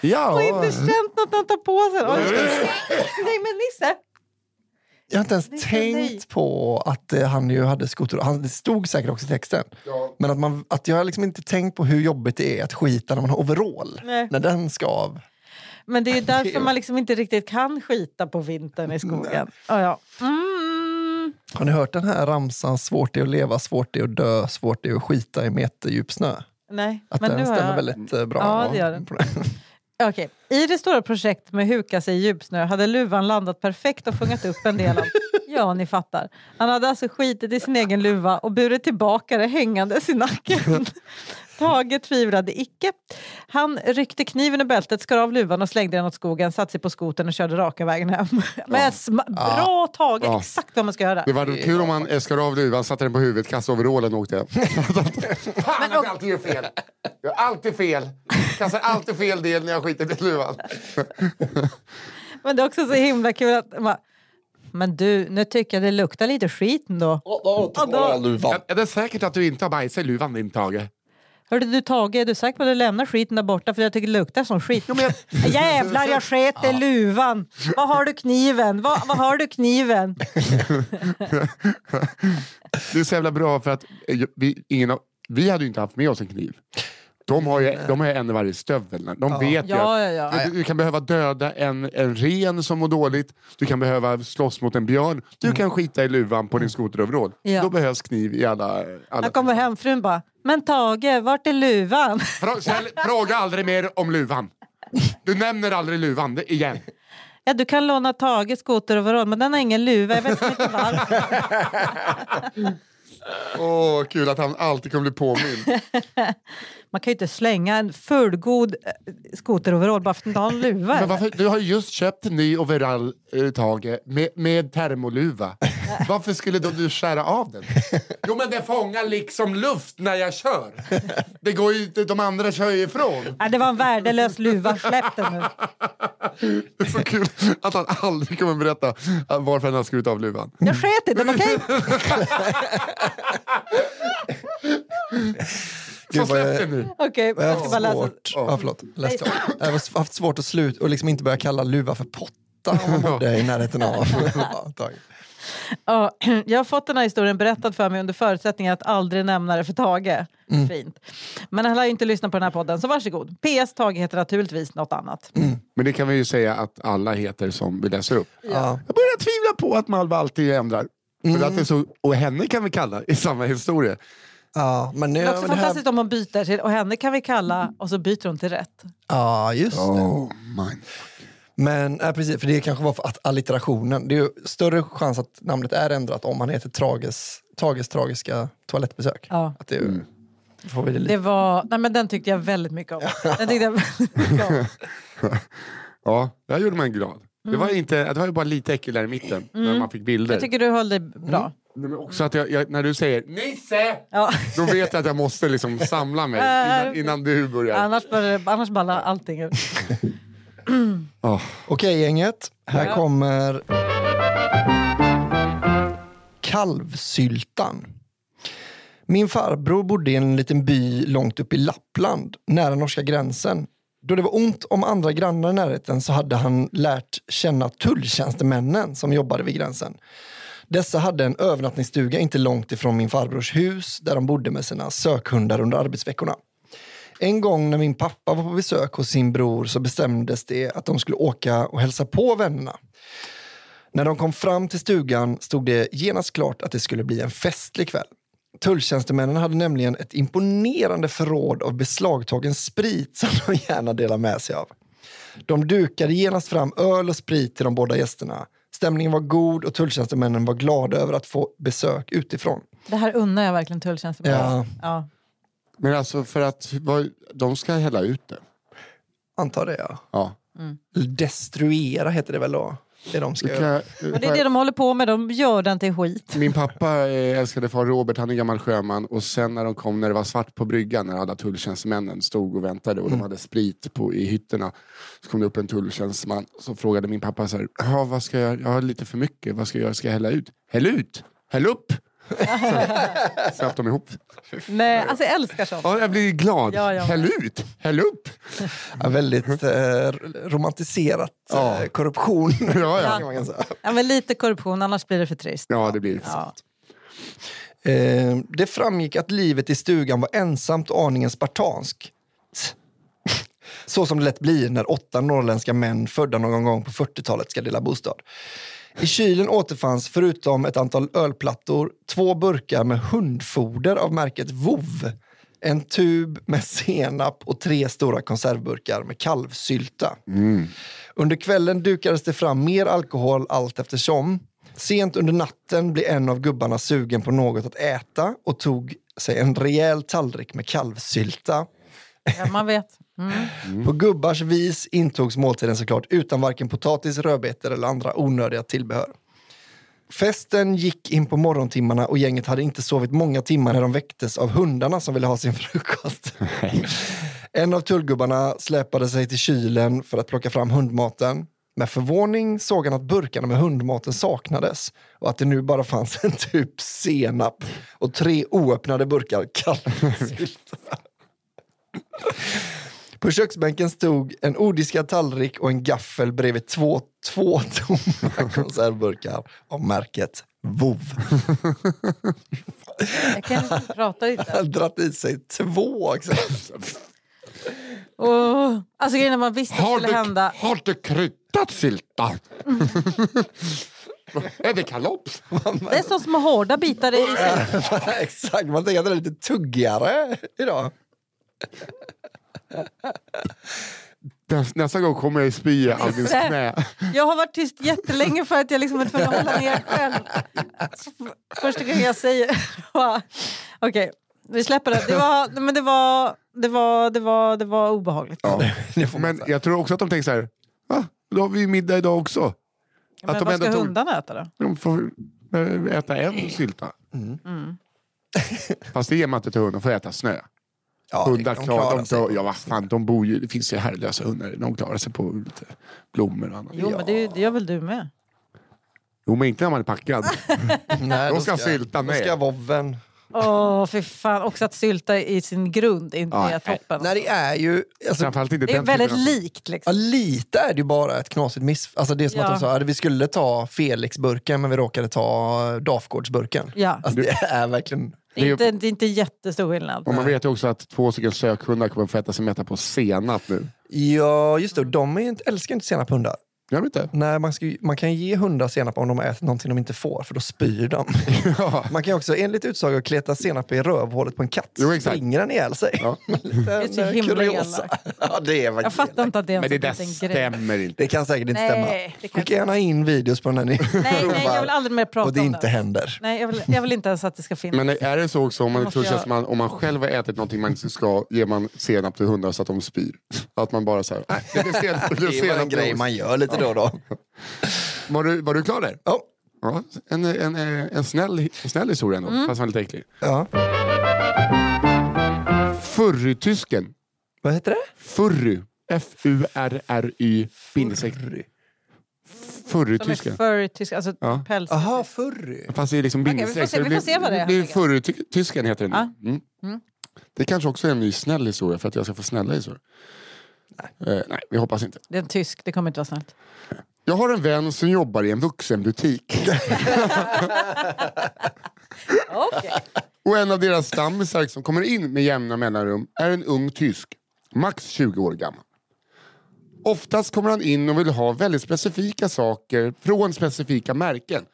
Ja. och inte känt något han tar på sig. Nej men Nisse! Jag har inte ens tänkt nej. på att eh, han ju hade skoter. Han, det stod säkert också i texten. Men att, man, att jag har liksom inte tänkt på hur jobbigt det är att skita när man har overall. Nej. När den ska av. Men det är ju därför man liksom inte riktigt kan skita på vintern i skogen. Ja, ja. Mm. Har ni hört den här ramsan? Svårt det är att leva, svårt det är att dö, svårt det är att skita i meterdjup snö. Nej, Att men den nu stämmer jag... väldigt eh, bra. Ja, det gör den. Okej. I det stora projektet med huka sig i djupsnö hade luvan landat perfekt och fångat upp en del av... Ja, ni fattar. Han hade alltså skitit i sin egen luva och burit tillbaka det hängandes i nacken. Tage tvivlade icke. Han ryckte kniven ur bältet, skar av luvan och slängde den åt skogen, satte sig på skoten och körde raka vägen hem. Men sma- bra Tage! Ja. Exakt vad man ska göra. Det var kul om man eh, skar av luvan, satte den på huvudet, kastade overallen och åkte hem. Fan att jag alltid gör fel! Jag har alltid fel. Kastar alltid fel del när jag skiter i luvan. Men det är också så himla kul att... Man, men du, nu tycker jag det luktar lite skit ändå. Ja, då- Ja, Är det säkert att du inte har bajsat i luvan din Tage? Hörde du Tage, är du säker på att du lämnar skiten där borta för jag tycker det luktar som skit? Jävlar, jag sket i luvan! Var har du kniven? Var, var har du kniven? Det är så jävla bra för att vi, ingen, av- vi hade ju inte haft med oss en kniv. De har ju, de har ju en i varje stövel. De vet ju Ja, att ja, ja. Du, du kan behöva döda en, en ren som mår dåligt, du kan behöva slåss mot en björn, du kan skita i luvan på din skoteroverall. Ja. Då behövs kniv i alla... alla. Han kommer hem, frun bara, men Tage, vart är luvan? Frå, ställ, fråga aldrig mer om luvan. Du nämner aldrig luvan det, igen. Ja, du kan låna Tages skoteroverall, men den har ingen luva. Jag vet inte varför. Åh, kul att han alltid kommer bli påmind. Man kan ju inte slänga en fullgod eh, skoteroverall bara för att inte ha en luva. Men varför, du har ju just köpt en ny overall, eh, Tage, med, med termoluva. Varför skulle då du skära av den? Jo men det fångar liksom luft när jag kör. Det går ju, de andra kör ju ifrån. Nej, det var en värdelös luva, släpp den nu. Det är så kul att han aldrig kommer berätta varför han har skurit av luvan. Jag sket i den, okej? Så Gud, vad släpp nu. Okej, Jag jag har ska bara läsa. svårt, ja, förlåt, läs klart. Jag har haft svårt att sluta och liksom inte börja kalla luva för potta om man bodde i närheten av. Ja, tack. Ja, jag har fått den här historien berättad för mig under förutsättning att aldrig nämna det för Tage. Mm. Fint. Men han lär ju inte lyssna på den här podden, så varsågod. PS Tage heter naturligtvis något annat. Men det kan vi ju säga att alla heter som vi läser upp. Ja. Jag börjar tvivla på att Malva alltid ändrar. För att det är så, och henne kan vi kalla i samma historia. Ja, men nu, Det är också men det här, fantastiskt om man byter till, och henne kan vi kalla, och så byter hon till rätt. ja, just det. Oh, my. Men ja, precis, för det kanske var för att allitterationen. Det är ju större chans att namnet är ändrat om man heter Trages, Tages tragiska toalettbesök. Ja. Att det, ju- får vi det lite. Det var, nej men den tyckte jag väldigt mycket om. Den tyckte jag väldigt mycket om. Ja, det här gjorde man glad. Det, var inte, det var ju bara lite äckel där i mitten när man fick bilder. Jag tycker du höll dig bra. Men också att jag, jag, när du säger Nisse! Ja. Då vet jag att jag måste liksom samla mig innan, innan du börjar. Annars, annars ballar allting ut. Oh. Okej gänget, här kommer kalvsyltan. Min farbror bodde i en liten by långt upp i Lappland, nära norska gränsen. Då det var ont om andra grannar i närheten så hade han lärt känna tulltjänstemännen som jobbade vid gränsen. Dessa hade en övernattningsstuga inte långt ifrån min farbrors hus där de bodde med sina sökhundar under arbetsveckorna. En gång när min pappa var på besök hos sin bror så bestämdes det att de skulle åka och hälsa på vännerna. När de kom fram till stugan stod det genast klart att det skulle bli en festlig kväll. Tulltjänstemännen hade nämligen ett imponerande förråd av beslagtagen sprit som de gärna delar med sig av. De dukade genast fram öl och sprit till de båda gästerna. Stämningen var god och tulltjänstemännen var glada över att få besök utifrån. Det här unnar jag verkligen tulltjänstemännen. Ja. Ja. Men alltså för att vad- de ska hälla ut det. Antar det, ja. Ja. Eller Destruera heter det väl då? Det de ska kan göra. Och det är det de håller på med, de gör den till skit. Min pappa älskade far Robert, han är gammal sjöman. Och sen när de kom, när det var svart på bryggan, när alla tulltjänstemännen stod och väntade och de hade sprit på, i hytterna. Så kom det upp en tulltjänsteman som frågade min pappa så här, "Ja, vad ska jag, jag har lite för mycket, vad ska jag göra, ska jag hälla ut? Häll ut! Häll upp! Söp de ihop. Nej, alltså jag älskar sånt. Ja, jag blir glad. Ja, med. Häll ut! Häll upp! Ja, väldigt eh, romantiserat Ja. eh, korruption. Ja, ja. Ja, men lite korruption, annars blir det för trist. Ja, det blir det. Ja. Eh, det framgick att livet i stugan var ensamt och aningen spartanskt. Så som det lätt blir när åtta norrländska män födda någon gång på 40-talet ska dela bostad. I kylen återfanns förutom ett antal ölplattor två burkar med hundfoder av märket Vov. En tub med senap och tre stora konservburkar med kalvsylta. Under kvällen dukades det fram mer alkohol allt eftersom. Sent under natten blev en av gubbarna sugen på något att äta och tog sig en rejäl tallrik med kalvsylta. Ja, man vet. Mm. På gubbars vis intogs måltiden såklart utan varken potatis, rödbetor eller andra onödiga tillbehör. Festen gick in på morgontimmarna och gänget hade inte sovit många timmar när de väcktes av hundarna som ville ha sin frukost. En av tullgubbarna släpade sig till kylen för att plocka fram hundmaten. Med förvåning såg han att burkarna med hundmaten saknades och att det nu bara fanns en typ senap och tre oöppnade burkar kalvsylta. På köksbänken stod en odiskad tallrik och en gaffel bredvid två, två tomma konservburkar av märket Vov. Jag kan inte prata Han lite. har dratt i sig två också. Oh. Alltså grejen är att man visste att det skulle du, hända. har du kryddat sylta? är det kalops? Det är som små hårda bitar i sig. Exakt, man tänker att det är lite tuggigare idag. Näs- Nästa gång kommer jag spy i Albins knä. Jag har varit tyst jättelänge för att jag liksom var tvungen att hålla ner själv. Första gången jag säger... Okej, vi släpper det. Det var, men det var, det var, det var, det var obehagligt. Ja. Men jag tror också att de tänker så här, va? Då har vi middag idag också. Men de vad ändå ska tog- hundarna äta då? De får äta en sylta. Mm. Fast det ger man inte till hunden, de får äta snö. Ja, Hundar de klarar, de sig. klarar, ja vad fan, de bor ju, det finns ju herrelösa hundar, de klarar sig på lite blommor och annat. Jo, men det, det gör väl du med? Jo men inte när man är packad. Nej, De ska sylta Då ner. ska vovven. Åh, fy fan. Också att sylta i sin grund inte Ja, är toppen. Nej, det är ju... Alltså, Framförallt inte Det är väldigt likt. ja, Liksom. lite är det ju bara ett knasigt miss... Alltså det är som Ja. att de sa att vi skulle ta Felix-burken men vi råkade ta Dafgårdsburken. Ja. Alltså, det är verkligen... Det är, inte, det är inte jättestor skillnad. Och man vet ju också att två stycken sökhundar kommer få äta sig mätta på senap nu. Ja, just det. De är ju inte, älskar inte senap hundar. Gör de inte? Nej, man, ska, man kan ge hundar senap om de har ätit någonting de inte får, för då spyr de. Ja. Man kan också enligt utsago kleta senap i rövhålet på en katt. Jo, exakt. Springer den ihjäl sig. Ja. Det är så himla elakt. Ja, det är Jag fattar inte att det är en Men det där liten grej. stämmer inte. Det kan säkert inte Nej, stämma. Skicka inte. gärna in videos på den här ni Nej, nej, jag vill aldrig mer prata Och det inte det. händer. Nej, jag vill, jag vill inte ens att det ska finnas. Men är det så också om man, tror jag- att man, om man själv har ätit någonting man inte ska, ger man senap till hundar så att de spyr? Att man bara säger, nej det blir sen- det är senap en grej man oss." gör lite då och då. Var du, var du klar där? Ja. Ja, en, en, en, snäll, en snäll historia ändå, Mm. fast den var lite äcklig. Ja. Furrytysken. Vad heter det? Furry. F-U-R-R-Y. bindestreck. Furrytysken. är furry tysk, alltså Ja. päls. Aha, furry. Fast det är liksom vi får bindestreck. se- så vi det får se vad det är, enkelt. Furrytysken heter den. Ja. Mm. Mm. Det kanske också är en ny snäll historia för att jag ska få snälla historier. Nej. Eh, nej, vi hoppas inte. Det är en tysk, det kommer inte vara snällt. Jag har en vän som jobbar i en vuxenbutik. Okej. Och en av deras stammisar som kommer in med jämna mellanrum är en ung tysk. Max 20 år gammal. Oftast kommer han in och vill ha väldigt specifika saker från specifika märken.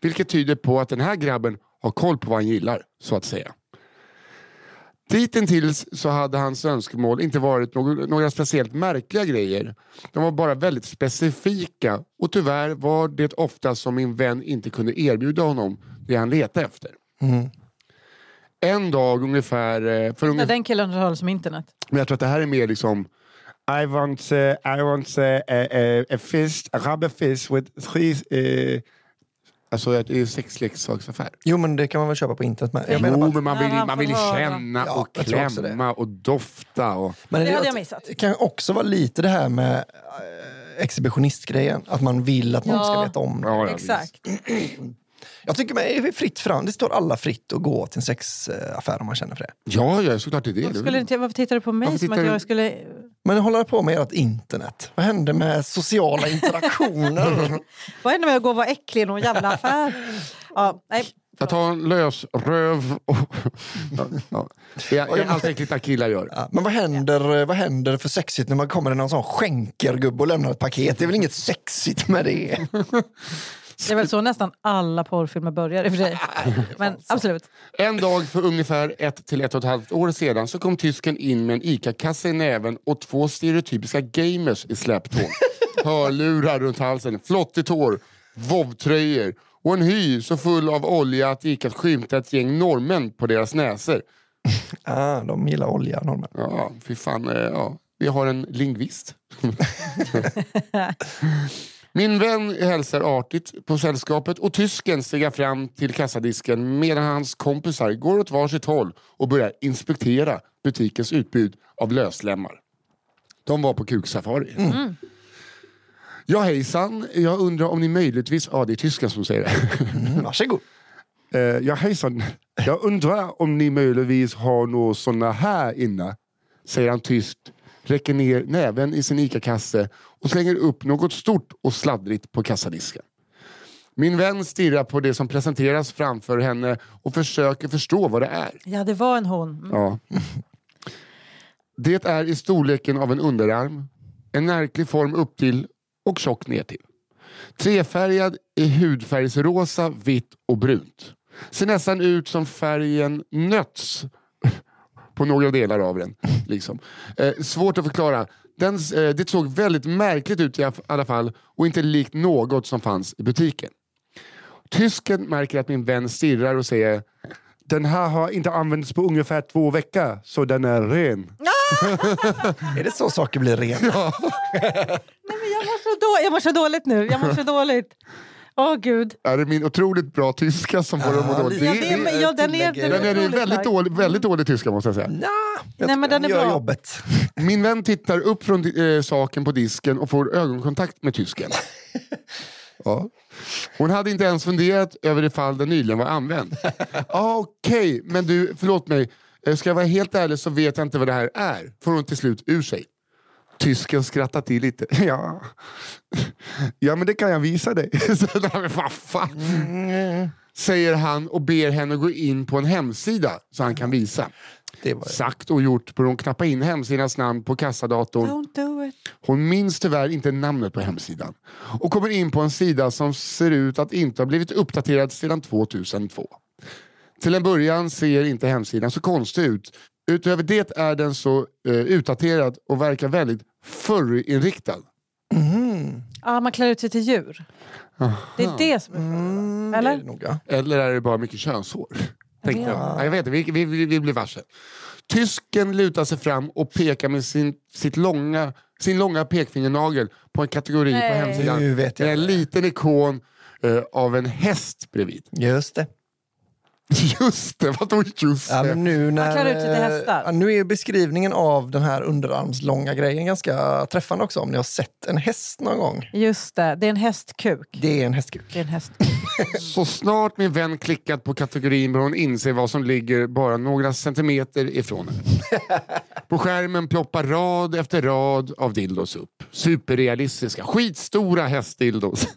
Vilket tyder på att den här grabben har koll på vad han gillar, så att säga. Ditintills så hade hans önskemål inte varit några, några speciellt märkliga grejer. De var bara väldigt specifika och tyvärr var det ofta som min vän inte kunde erbjuda honom det han letade efter. En dag ungefär, eh, för När ungefär den killen har som internet. men jag tror att det här är mer liksom I want, uh, I want uh, a, a, a fish, a rubber fish with three... Uh, alltså det är sexleksaksaffär. Jo, men det kan man väl köpa på internet med. Jag menar Jo, bara att- men man vill, man vill känna Ja, och det. klämma och dofta. Och... Men Det hade att- jag missat. Det kan också vara lite det här med eh, exhibitionistgrejen. Att man vill att någon Ja. ska veta om det. Ja, ja, Exakt. Jag tycker det är fritt fram. Det står alla fritt att gå till en sexaffär om man känner för det. Ja, ja, såklart det är det. Varför, skulle inte, varför tittar du på mig Varför som att tittar du- jag skulle... Men håller på med ert internet? Vad händer med sociala interaktioner? Vad händer med att gå och vara äcklig i någon jävla affär? Ja, nej. Jag tar en lös röv och... ja, ja. Det är allt äckligt killar gör. Ja, men vad händer, vad händer för sexigt när man kommer till någon sån skänkergubbe och lämnar ett paket? Det är väl inget sexigt med det? Det är väl så nästan alla porrfilmer börjar i och för sig. Men absolut. En dag för ungefär ett till ett och ett halvt år sedan så kom tysken in med en ICA-kasse i näven och två stereotypiska gamers i släptåg. Hörlurar runt halsen, flottigt hår, vovtröjor och en hy så full av olja att det gick att skymta ett gäng norrmän på deras näsor. Ah, de gillar olja, norrmän. Ja, fy fan. eh, Ja. Vi har en lingvist. Min vän hälsar artigt på sällskapet och tysken stiger fram till kassadisken medan hans kompisar går åt varsitt håll och börjar inspektera butikens utbud av löslemmar. De var på kuksafari. Ja hejsan, jag undrar om ni möjligtvis... Ja, det är tysken som säger det. Mm, varsågod. Eh, ja hejsan, jag undrar om ni möjligtvis har några såna här inne? Säger han tyst, räcker ner näven i sin ICA-kasse och slänger upp något stort och sladdrigt på kassadisken. Min vän stirrar på det som presenteras framför henne och försöker förstå vad det är. Ja, det var en hon. Mm. Ja. Det är i storleken av en underarm, en märklig form upp till och tjock ner till. Trefärgad i hudfärgsrosa, vitt och brunt. Ser nästan ut som färgen nöts på några delar av den. Liksom. Eh, svårt att förklara. Den, eh, det såg väldigt märkligt ut i alla fall och inte likt något som fanns i butiken. Tysken märker att min vän stirrar och säger den här har inte använts på ungefär två veckor, så den är ren. Är det så saker blir rena? Nej, men jag, mår så då- jag mår så dåligt nu. Jag mår så dåligt. Åh gud. Är det min otroligt bra tyska som får det att må dåligt? Ja, Det- det är, ja, den är, den Den är väldigt stark. dålig, väldigt dålig tyska måste jag säga. Nja, jag Nej, men den är bra. jobbet. Min vän tittar upp från eh, saken på disken och får ögonkontakt med tysken. Ja. Hon hade inte ens funderat över ifall den nyligen var använd. ah, Okej, men du, förlåt mig. Eh, Ska jag vara helt ärlig så vet jag inte vad det här är. Får hon till slut ur sig. Tysken skrattar till lite. Ja, ja men det kan jag visa dig. Så. Säger han och ber henne gå in på en hemsida så han kan visa. Det var Sagt och gjort börjar hon knappa in hemsidans namn på kassadatorn. Don't do it. Hon minns tyvärr inte namnet på hemsidan och kommer in på en sida som ser ut att inte ha blivit uppdaterad sedan 2002. Till en början ser inte hemsidan så konstig ut. Utöver det är den så eh, utdaterad och verkar väldigt furry-inriktad. Ja, man klär ut sig till djur. Det är det som är Mm, för. det är Eller? Eller är det bara mycket könshår? Jag. Ja, jag vet inte, vi, vi, vi, vi blir varse. Tysken lutar sig fram och pekar med sin, sitt långa, sin långa pekfingernagel på en kategori Nej. på hemsidan. Nu vet jag. Det är en liten ikon eh, av en häst bredvid. Just det. Just det, vadå just Ja, det? men nu när, klär ut sig till eh, hästar. Ja, nu är beskrivningen av den här underarmslånga grejen ganska träffande också. Om ni har sett en häst någon gång. Just det, det är en hästkuk. Det är en hästkuk. Det är en häst. Så snart min vän klickat på kategorin börjar hon inse vad som ligger bara några centimeter ifrån henne. På skärmen ploppar rad efter rad av dildos upp. Superrealistiska, skitstora hästdildos.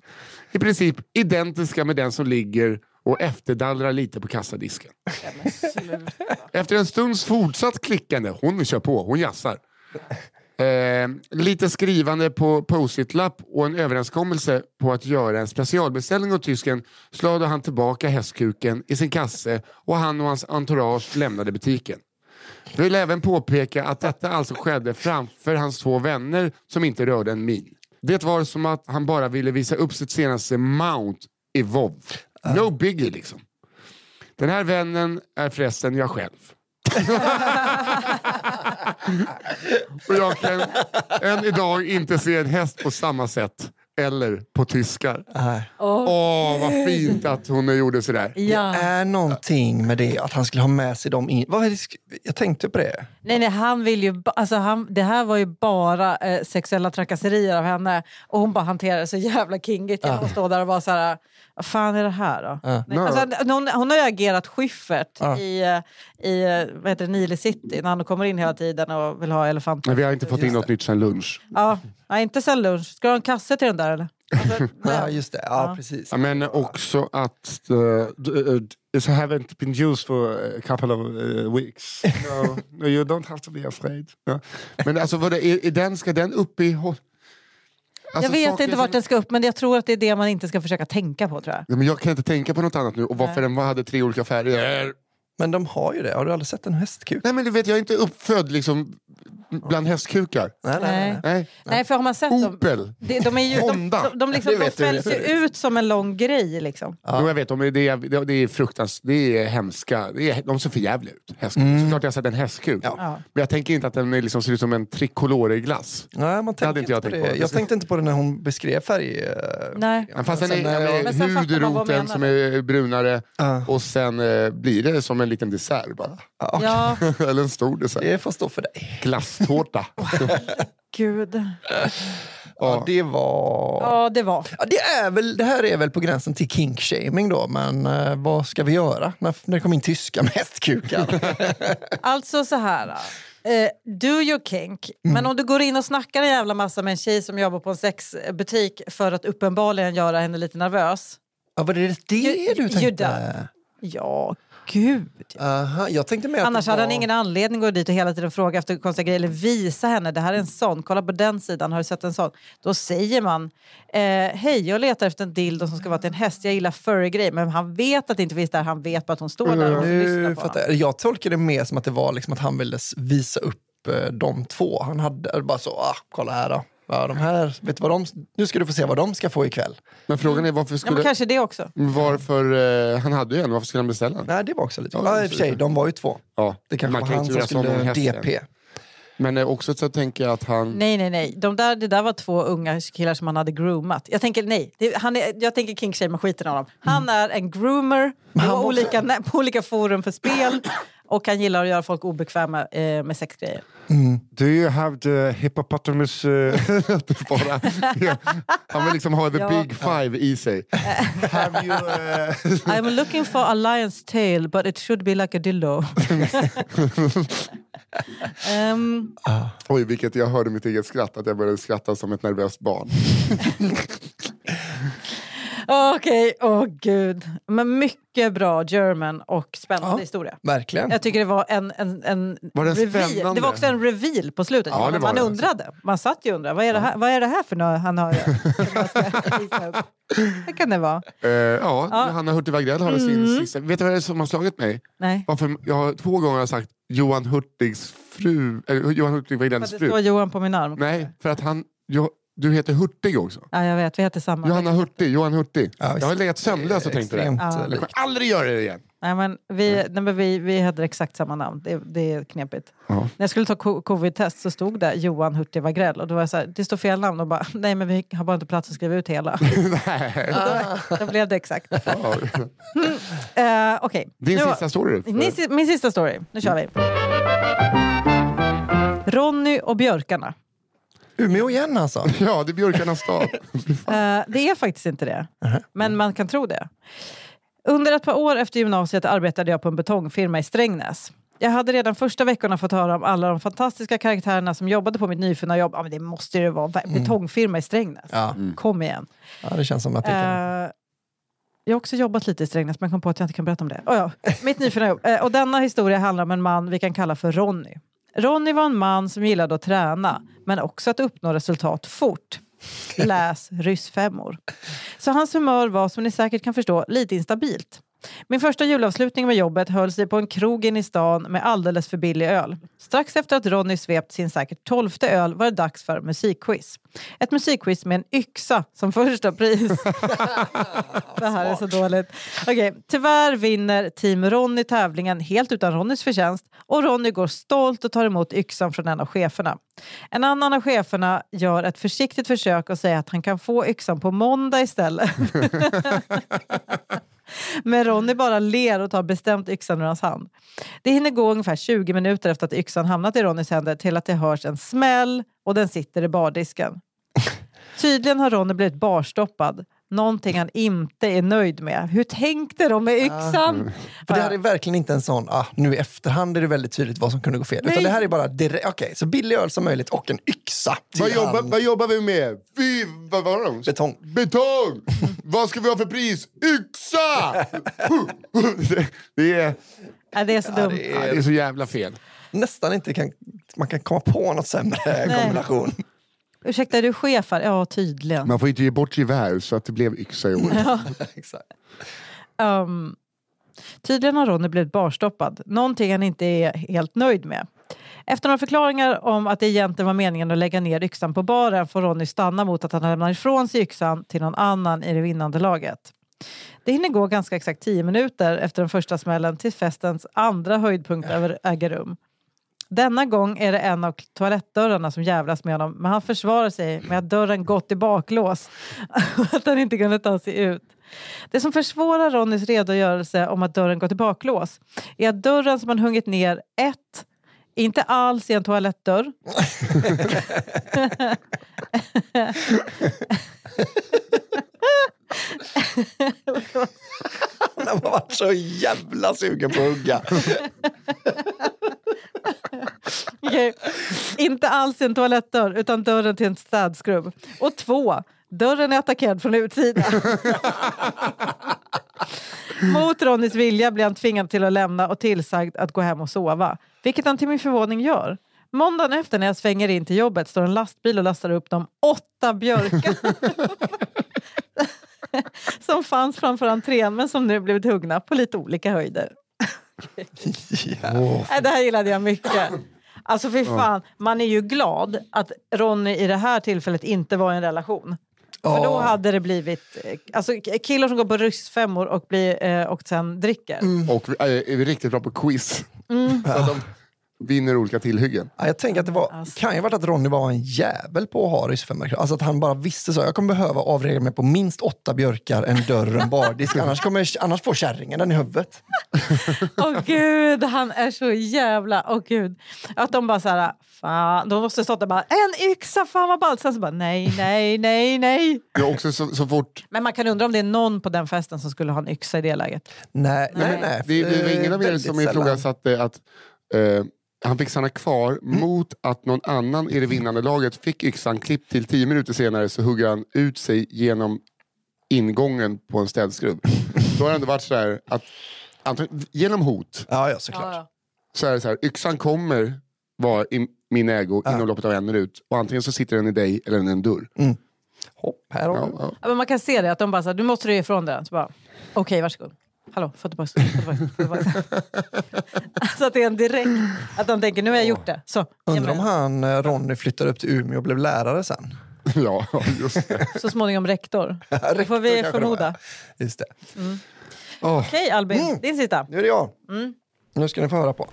I princip identiska med den som ligger och efterdallrar lite på kassadisken. Efter en stunds fortsatt klickande, hon kör på, hon jassar. Eh, lite skrivande på post-it-lapp och en överenskommelse på att göra en specialbeställning åt tysken slade han tillbaka hästkuken i sin kasse och han och hans entourage lämnade butiken. Vill även påpeka att detta alltså skedde framför hans två vänner som inte rörde en min. Det var som att han bara ville visa upp sitt senaste mount i WoW. No biggie liksom. Den här vännen är förresten jag själv. Och jag kan än idag inte se en häst på samma sätt. Eller på tyskar. Åh, vad fint att hon gjorde sådär. Ja. Det är någonting med det, att han skulle ha med sig dem in. Vad är det, sk- jag tänkte på det. Nej, nej, han vill ju... Alltså, han, det här var ju bara eh, sexuella trakasserier av henne. Och hon bara hanterade det så jävla kingigt genom att stå där och vara så här... Vad fan är det här då? Nej, alltså, hon, hon har ju agerat Schyffert i, eh, i eh, vad heter det, Nile City när han kommer in hela tiden och vill ha elefanter. Men vi har inte fått in något nytt sen lunch. Ja, nej, inte sen lunch. Ska du ha en kasse till den där eller? Alltså, Ja, just det. Ja, precis. Ja, Men också att uh, it haven't been used for a couple of uh, weeks. No, no, you don't have to be afraid. Ja. Men alltså, vad det, är, är den, ska den upp i... Alltså, jag vet inte vart som- den ska upp men jag tror att det är det man inte ska försöka tänka på tror jag. Ja, men jag kan inte tänka på något annat nu. Och varför den hade tre olika färger. Men de har ju det. Har du aldrig sett en hästkuk? Nej men du vet, jag är inte uppfödd liksom, bland hästkukar. Nej, nej, nej. Nej. Nej, för har man sett dem... Opel. De, de, är ju, de, Honda. de, de, liksom, de fälls ju ut som en lång grej. Liksom. Jo, jag vet, de är, det, är, det är fruktansvärt, det är hemska. Det är, de ser för jävliga ut. Hästkuk. Såklart jag har sett en hästkuk. Ja. Ja. Men jag tänker inte att den är liksom, ser ut som en tricolore-glass. Nej, man tänker inte jag på det. på. Jag tänkte inte på det när hon beskrev färg. eh, Nej. Men fast den är, ja, hudroten menar som är brunare Ja. och sen eh, blir det som en liten dessert bara. Ja, Ja, Eller en stor dessert. Det får stå för dig. Glasstårta. gud. Ja, det var... Ja, det var. Ja, det, är väl, det här är väl på gränsen till kinkshaming då, men eh, vad ska vi göra när, när det kommer in tyska med hästkukar? Alltså så här. Eh, do your kink. Mm. Men om du går in och snackar en jävla massa med en tjej som jobbar på en sexbutik för att uppenbarligen göra henne lite nervös. ja, var det det You- du tänkte? Ja, gud. Aha, jag tänkte med Annars det hade var... han ingen anledning att gå dit och hela tiden fråga efter konstiga grejer eller visa henne, det här är en sån, kolla på den sidan, har du sett en sån? Då säger man, eh, hej jag letar efter en dildo som ska vara till en häst, jag gillar furry-grejer. Men han vet att det inte finns där, han vet bara att hon står där och lyssnar Nu på honom. jag. tolkar det mer som att det var liksom att han ville visa upp eh, de två. Han hade bara så, ah, kolla här då. Ja, de här, vet du vad de, nu ska du få se vad de ska få ikväll. Men frågan är varför Ja, men skulle... kanske det också. Varför, eh, han hade ju en, varför skulle han beställa den? Nej, det var också lite... Ja, Ja, det i och för sig, de var ju två. Ja, Det kanske man var kan han som skulle. DP. Men eh, också så tänker jag att han... Nej, nej, nej. De där, det där var två unga killar som han hade groomat. Jag tänker nej. Det, han är, jag tänker king skiten av honom. Han är en groomer på, olika, på olika forum för spel och han gillar att göra folk obekväma eh, med sexgrejer. Do you have the hippopotamus... Uh, bara, ja, han vill liksom ha the Ja. big five i sig. have you... Uh, I'm looking for a lion's tail but it should be like a dildo. Ehm, Oj, vilket jag hörde mitt eget skratt, att jag började skratta som ett nervöst barn. Okej, åh gud. Men mycket bra German och spännande Ja. historia. Verkligen. Jag tycker det var en, en, en Var det reveal. spännande? Det var också en reveal på slutet. Ja, man det. undrade. Man satt ju och undrade. Vad är det här, vad är det här för något han har? man? Vad kan det vara? Eh, ja, Ja. Johanna Hurtig Wagrell har sin sista. Vet du vad det är som har slagit mig? Nej. Varför, jag har två gånger har sagt Johan Hurtigs fru, eller Johan Hurtig För Wagrells att det fru. står Johan på min arm. Nej, för att han, jo, du heter Hurtig också. Ja, jag vet. Vi heter samma. Johanna Hurtig, Johan Hurtig. Ja, jag har legat sömnlös och tänkt på det. Ja. eh, Jag kommer aldrig göra det igen. Nej, men vi, nej, men vi, vi hade exakt samma namn. Det, det är knepigt. Ja. När jag skulle ta co- covid-test så stod det Johan Hurtig Wagrell och då var jag så här, det står fel namn och bara, nej men vi har bara inte plats att skriva ut hela. då, då blev det exakt. Ja. Uh, Okej. Din Nu- sista story. Min, min sista story. Nu kör vi. Ronny och björkarna. Umeå igen alltså. Ja, det är björkarnas stad. Eh, det är faktiskt inte det. Men man kan tro det. Under ett par år efter gymnasiet arbetade jag på en betongfirma i Strängnäs. Jag hade redan första veckorna fått höra om alla de fantastiska karaktärerna som jobbade på mitt nyfunna jobb. Ja, men det måste ju det vara. Betongfirma i Strängnäs. Ja. Kom igen. ja, det känns som att det kan... Eh, jag har också jobbat lite i Strängnäs men kom på att jag inte kan berätta om det. Oh, ja. Mitt nyfunna jobb. Eh, och denna historia handlar om en man vi kan kalla för Ronny. Ronny var en man som gillade att träna men också att uppnå resultat fort. Läs ryssfemmor. Så hans humör var som ni säkert kan förstå lite instabilt. Min första julavslutning med jobbet höll sig på en krog in i stan med alldeles för billig öl. Strax efter att Ronny svept sin säkert tolfte öl var det dags för musikquiz. Ett musikquiz med en yxa som första pris. det här är så dåligt. Okej, tyvärr vinner Team Ronny tävlingen helt utan Ronnys förtjänst och Ronny går stolt och tar emot yxan från en av cheferna. En annan av cheferna gör ett försiktigt försök och säger att han kan få yxan på måndag istället. Men Ronny bara ler och tar bestämt yxan ur hans hand. Det hinner gå ungefär 20 minuter efter att yxan hamnat i Ronnys händer till att det hörs en smäll och den sitter i bardisken. Tydligen har Ronny blivit barstoppad. Någonting han inte är nöjd med. Hur tänkte de med yxan? För det här är verkligen inte en sån, ah, nu i efterhand är det väldigt tydligt vad som kunde gå fel. Nej. Utan det här är bara direkt, okej, så billig öl som möjligt och en yxa. vad, jobbar, vad jobbar vi med? Vi, vad var de? Betong. Betong! vad ska vi ha för pris? Yxa! det, det, är, Ja, det är så dumt. ja, det är så jävla fel. Nästan inte kan, man kan komma på något sämre kombination. Ursäkta, är du chef här? Ja, tydligen. Man får inte ge bort gevär så att det blev yxa i år. Exakt. Um, tydligen har Ronny blivit barstoppad. Någonting han inte är helt nöjd med. Efter några förklaringar om att det egentligen var meningen att lägga ner yxan på baren får Ronny stanna mot att han lämnar ifrån sig yxan till någon annan i det vinnande laget. Det hinner gå ganska exakt 10 minuter efter den första smällen till festens andra höjdpunkt över äger rum. Denna gång är det en av toalettdörrarna som jävlas med honom men han försvarar sig med att dörren gått i baklås och att han inte kunde ta sig ut. Det som försvårar Ronnys redogörelse om att dörren gått i baklås är att dörren som han hungit ner ett, inte alls är en toalettdörr. Han har varit så jävla sugen på att hugga. Okej. Inte alls en toalettdörr utan dörren till en städskrubb. Och två, dörren är attackerad från utsidan. Mot Ronnys vilja blir han tvingad till att lämna och tillsagd att gå hem och sova. Vilket han till min förvåning gör. Måndagen efter när jag svänger in till jobbet står en lastbil och lastar upp de åtta björkar som fanns framför entrén men som nu blivit huggna på lite olika höjder. Nej, Det här gillade jag mycket. Alltså för fan, man är ju glad att Ronny i det här tillfället inte var i en relation. För då hade det blivit eh, alltså, killar som går på ryssfemmor och, blir, eh, och sen dricker. Och vi- är är vi riktigt bra på quiz. Mm. Så de vinner olika tillhyggen. Ja, jag tänker att det var, kan ju varit att Ronny var en jävel på att ha ryssfemmor. Alltså att han bara visste så. Jag kommer behöva avreagera mig på minst åtta björkar, en dörr en bardisk. annars, kommer, annars får kärringen den i huvudet. Åh gud, han är så jävla... Åh gud. Att de bara så här, fan, de måste stått där bara, en yxa, fan vad ballt. Sen så bara, nej, nej, nej, nej. Jag också så, så fort... Men man kan undra om det är någon på den festen som skulle ha en yxa i det läget. Nej, nej, nej. Det, det var ingen av er som ifrågasatte att eh, han fick stanna kvar mot att någon annan i det vinnande laget fick yxan klippt till tio minuter senare så hugger han ut sig genom ingången på en städskrubb. Då har det ändå varit så här att genom hot Ja, ja, såklart. så är det så här, yxan kommer vara i min ägo inom loppet av en minut och antingen så sitter den i dig eller den i en dörr. Hopp, här har Ja, ja. Ja, men man kan se det, att de bara så här, du måste ge ifrån den. Så bara, okej, varsågod. Hallå, få tillbaka. Få tillbaka, få tillbaka. alltså att det är en direkt, att de tänker nu har jag gjort det. Så, Undrar om han, eh, Ronny, flyttade upp till Umeå och blev lärare sen. ja, just det. så småningom rektor. Det får Rektor vi det förmoda. Just det. Okej Albin, Mm. din sista. Nu är det jag. Nu ska ni få höra på.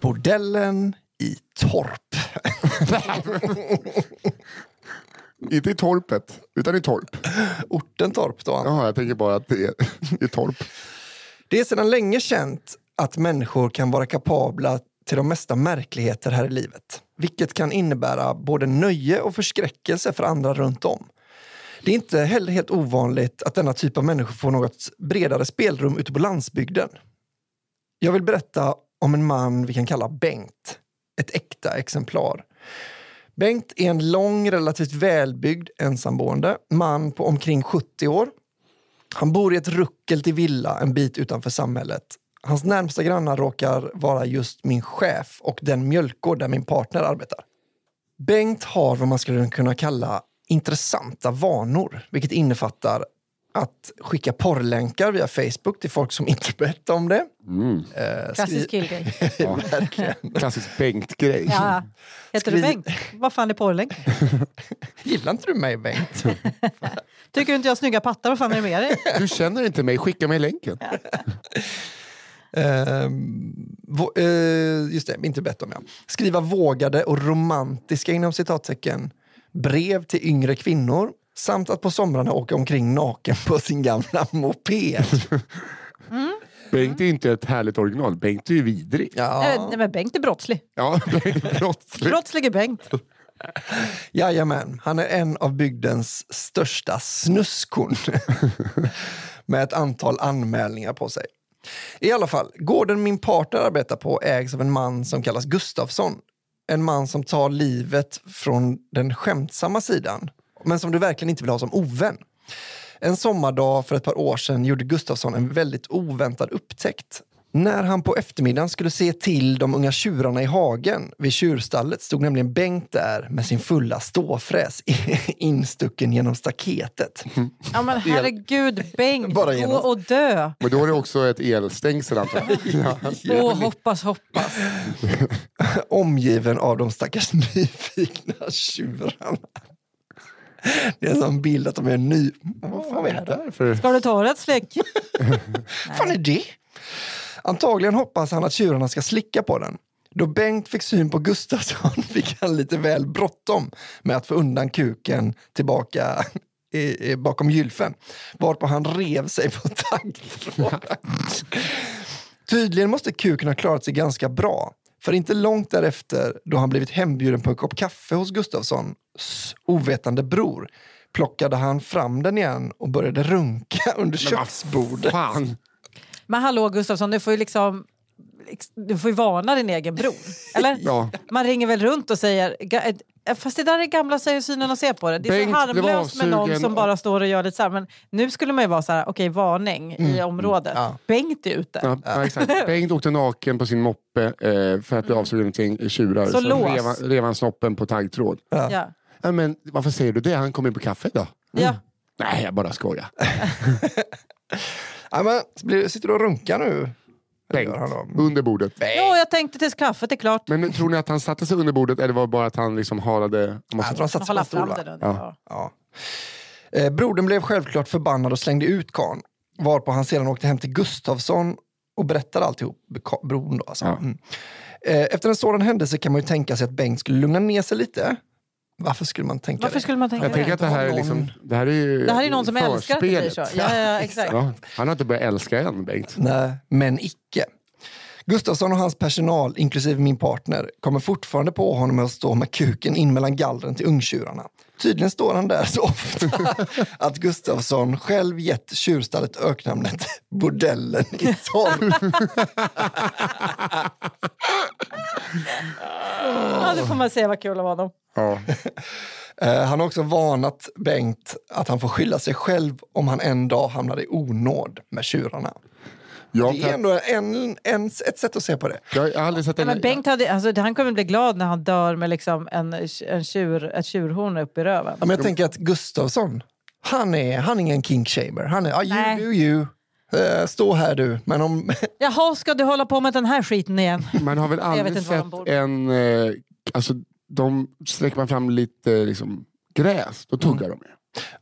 Bordellen i Torp. Inte i torpet, utan i torp. Orten Torp då. Jaha, jag tänker bara att det är i torp. Det är sedan länge känt att människor kan vara kapabla till de mesta märkligheter här i livet. Vilket kan innebära både nöje och förskräckelse för andra runt om. Det är inte heller helt ovanligt att denna typ av människor får något bredare spelrum ute på landsbygden. Jag vill berätta om en man vi kan kalla Bengt. Ett äkta exemplar. Bengt är en lång, relativt välbyggd ensamboende man på omkring 70 år. Han bor i ett ruckel till villa en bit utanför samhället. Hans närmsta grannar råkar vara just min chef och den mjölkgård där min partner arbetar. Bengt har vad man skulle kunna kalla intressanta vanor, vilket innefattar att skicka porrlänkar via Facebook till folk som inte berättar om det. Eh, Klassisk killgrej. Klassisk Bengt-grej. Ja. Heter du Bengt? Vad fan är porrlänk? Gillar inte du mig, Bengt? Tycker du inte jag har snygga pattar? Vad fan är det med dig? Du känner inte mig, skicka mig länken. Ehm, vå- eh, just det, inte bett om jag. Skriva vågade och romantiska inom citattecken brev till yngre kvinnor samt att på somrarna åka omkring naken på sin gamla moped. Bengt är inte ett härligt original, Bengt är ju vidrig. Ja, Nej, nej, men Bengt är brottslig. Ja, Bengt är brottslig. Brottslig är Bengt. jajamän, han är en av bygdens största snuskorn med ett antal anmälningar på sig. I alla fall, gården min partner arbetar på ägs av en man som kallas Gustafsson. En man som tar livet från den skämtsamma sidan, men som du verkligen inte vill ha som ovän. En sommardag för ett par år sedan gjorde Gustafsson en väldigt oväntad upptäckt. När han på eftermiddagen skulle se till de unga tjurarna i hagen vid tjurstallet stod nämligen Bengt där med sin fulla ståfräs instucken genom staketet. Ja men herregud Bengt, Bara gå och dö. Men då är det också ett elstängsel antar jag. Ja. Åh, hoppas, hoppas. Omgiven av de stackars nyfikna tjurarna. Det är en sån bild att de är ny... Vad fan är det? Där för... Ska du ta ett släck? fan är det? Antagligen hoppas han att tjurarna ska slicka på den. Då Bengt fick syn på Gustafsson fick han lite väl bråttom med att få undan kuken tillbaka i, i, bakom gylfen. Varpå han rev sig på taggtråd. Tydligen måste kuken ha klarat sig ganska bra. För inte långt därefter, då han blivit hembjuden på en kopp kaffe hos Gustafssons ovetande bror, plockade han fram den igen och började runka under köksbordet. Fan. Men hallå Gustafsson, du får ju liksom du får ju varna din egen bror. Eller? Ja. Man ringer väl runt och säger... Fast det där är gamla synen att se på det. Det är Bengt så harmlöst med någon som bara står och gör lite så här. Men nu skulle man ju vara så här, okej varning i området. Ja. Bengt är ute. Ja, ja, exakt. Bengt åkte naken på sin moppe eh, för att bli avsugen till tjurar. Så lås. rev, han- rev han snoppen på taggtråd. Ja. Ja, men varför säger du det? Han kom in på kaffe idag. Ja. Nej, jag bara skojar. Ja, men, så blir, sitter du och runkar nu? Bengt, under bordet. Jo, jag tänkte tills kaffet är klart. Men tror ni att han satte sig under bordet eller var det bara att han liksom halade? Jag tror han satt sig på Hålla en stol. fram va? det. Då. Ja. Ja. Ja. Eh, brodern blev självklart förbannad och slängde ut karln. Varpå han sedan åkte hem till Gustavsson och berättade alltihop. Brodern då alltså. Ja. Mm. Eh, efter en sådan händelse kan man ju tänka sig att Bengt skulle lugna ner sig lite. Varför skulle man tänka Varför det? skulle man tänka Jag tänker det? att det här är liksom... Det här är ju Det här är någon som älskar att det blir så. Ja, ja, exakt. Ja, han har inte börjat älska än, Bengt. Nej, men icke. Gustavsson och hans personal, inklusive min partner, kommer fortfarande på honom att stå med kuken in mellan gallren till ungtjurarna. Tydligen står han där så ofta att Gustavsson själv gett tjurstallet öknamnet Bordellen i torr. Ja, det får man säga vad kul av honom. Ja. Eh, Han har också varnat Bengt att han får skylla sig själv om han en dag hamnar i onåd med tjurarna. Jag, Det är ändå en, en, ett sätt att se på det. jag har aldrig sett Ja, en... men Bengt hade, alltså, han kommer bli glad när han dör med liksom en, en tjur, ett tjurhorn upp i röven. Ja, men jag tänker att Gustavsson, han är, han är ingen kinkshamer. Han är, ah, you Nej. do you. Eh, stå här du. Men om... Jaha, ska du hålla på med den här skiten igen? Man har väl aldrig sett en... Eh, alltså, de sträcker man fram lite liksom, gräs, då tuggar de ju.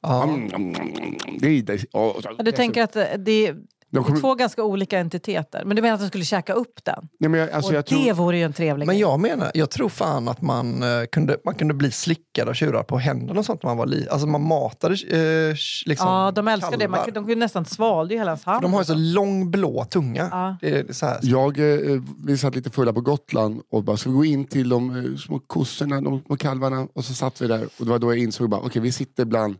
Ja. Mm, mm, mm, mm. Det är, det, Ja, Du tänker att eh, det är de kommer, två ganska olika entiteter. Men du menar att de skulle käka upp den? nej, men jag, alltså, och jag det tror, vore ju en trevlig Men jag menar, jag tror fan att man, eh, kunde, man kunde bli slickad av tjurar på händerna och sånt när man var liten. Alltså man matade eh, liksom Ja, de älskar det. Man, kalvar. de kunde nästan svalde ju hela ens hand. De har ju så lång blå tunga. Ja. Det är så här. jag, eh, vi satt lite fulla på Gotland och bara, ska vi gå in till de eh, små kossorna, de små kalvarna? Och så satt vi där och det var då jag insåg bara, okej vi sitter bland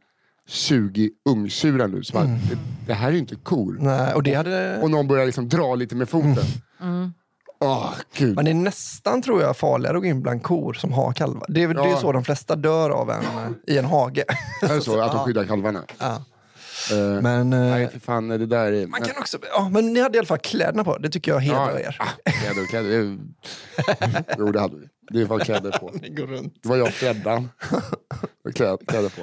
20 ungtjurar nu. Så bara, Mm. det, det här är ju inte kor. Nej, och det hade... Och någon börjar liksom dra lite med foten. Mm. Åh, gud. Men det är nästan, tror jag, farligare att gå in bland kor som har kalvar. Det är, väl- det är Ja. så de flesta dör av en, i en hage. Är det så? Att de skyddar kalvarna? Ja. Eh, Men, eh, nej, för fan, det där är... man kan också, ja, men ni hade i alla fall kläderna på. Det tycker jag hedrar er. ah, kläder och kläder. Jo, det hade vi. Det var kläder på. Ni går runt. Det var jag Freddan. med kläder, på.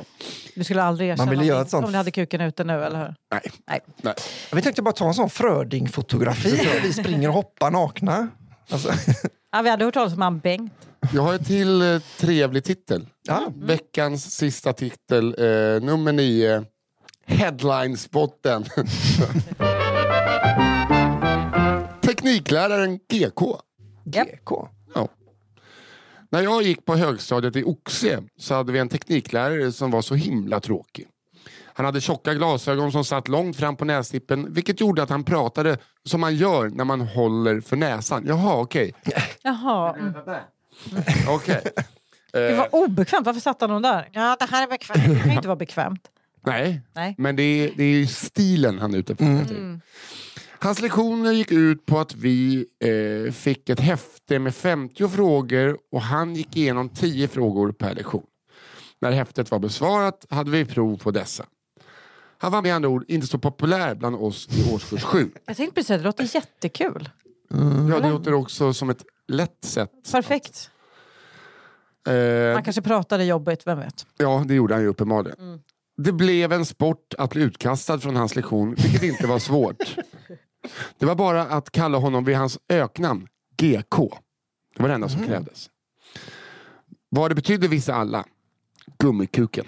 Du skulle aldrig erkänna ville göra ett sånt- om ni hade kuken ute nu, eller hur? Nej. Nej. nej. Vi tänkte bara ta en sån Fröding-fotografi där vi springer och hoppar nakna. Alltså, Ja, vi hade hört talas om han Bengt. Jag har en till eh, trevlig titel. ja. Veckans sista titel, eh, nummer nio. Headline-spotten. Teknikläraren GK. GK. När jag gick på högstadiet i Oxie så hade vi en tekniklärare som var så himla tråkig. Han hade tjocka glasögon som satt långt fram på nästippen vilket gjorde att han pratade som man gör när man håller för näsan. Jaha, okej. Jaha. Mm. Okej. Det Eh, var obekvämt. Varför satt han där? Ja, det här är bekvämt. Det kan ju inte vara bekvämt. nej, Nej. men det är, det är stilen han är ute efter. Mm. Hans lektioner gick ut på att vi eh, fick ett häfte med 50 frågor och han gick igenom 10 frågor per lektion. När häftet var besvarat hade vi prov på dessa. Han var med andra ord inte så populär bland oss i årskurs 7. Jag tänkte precis säga, det låter jättekul. Ja, det låter också som ett lätt sätt. Perfekt. Eh, Man kanske pratade jobbigt, vem vet? Ja, det gjorde han ju uppenbarligen. Det blev en sport att bli utkastad från hans lektion, vilket inte var svårt. Det var bara att kalla honom vid hans öknamn, GK. Det var det enda som krävdes. Vad det betydde visste alla. Gummikuken.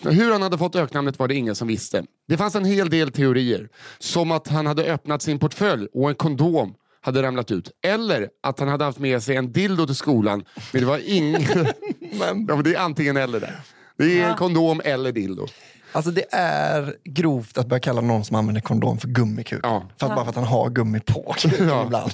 Hur han hade fått öknamnet var det ingen som visste. Det fanns en hel del teorier. Som att han hade öppnat sin portfölj och en kondom hade ramlat ut. Eller att han hade haft med sig en dildo till skolan. Men det var ingen... ja, det är antingen eller där. Det är en kondom eller dildo. Alltså det är grovt att börja kalla någon som använder kondom för gummikuk. Ja. För att, bara för att han har gummi på kuken Ja. ibland.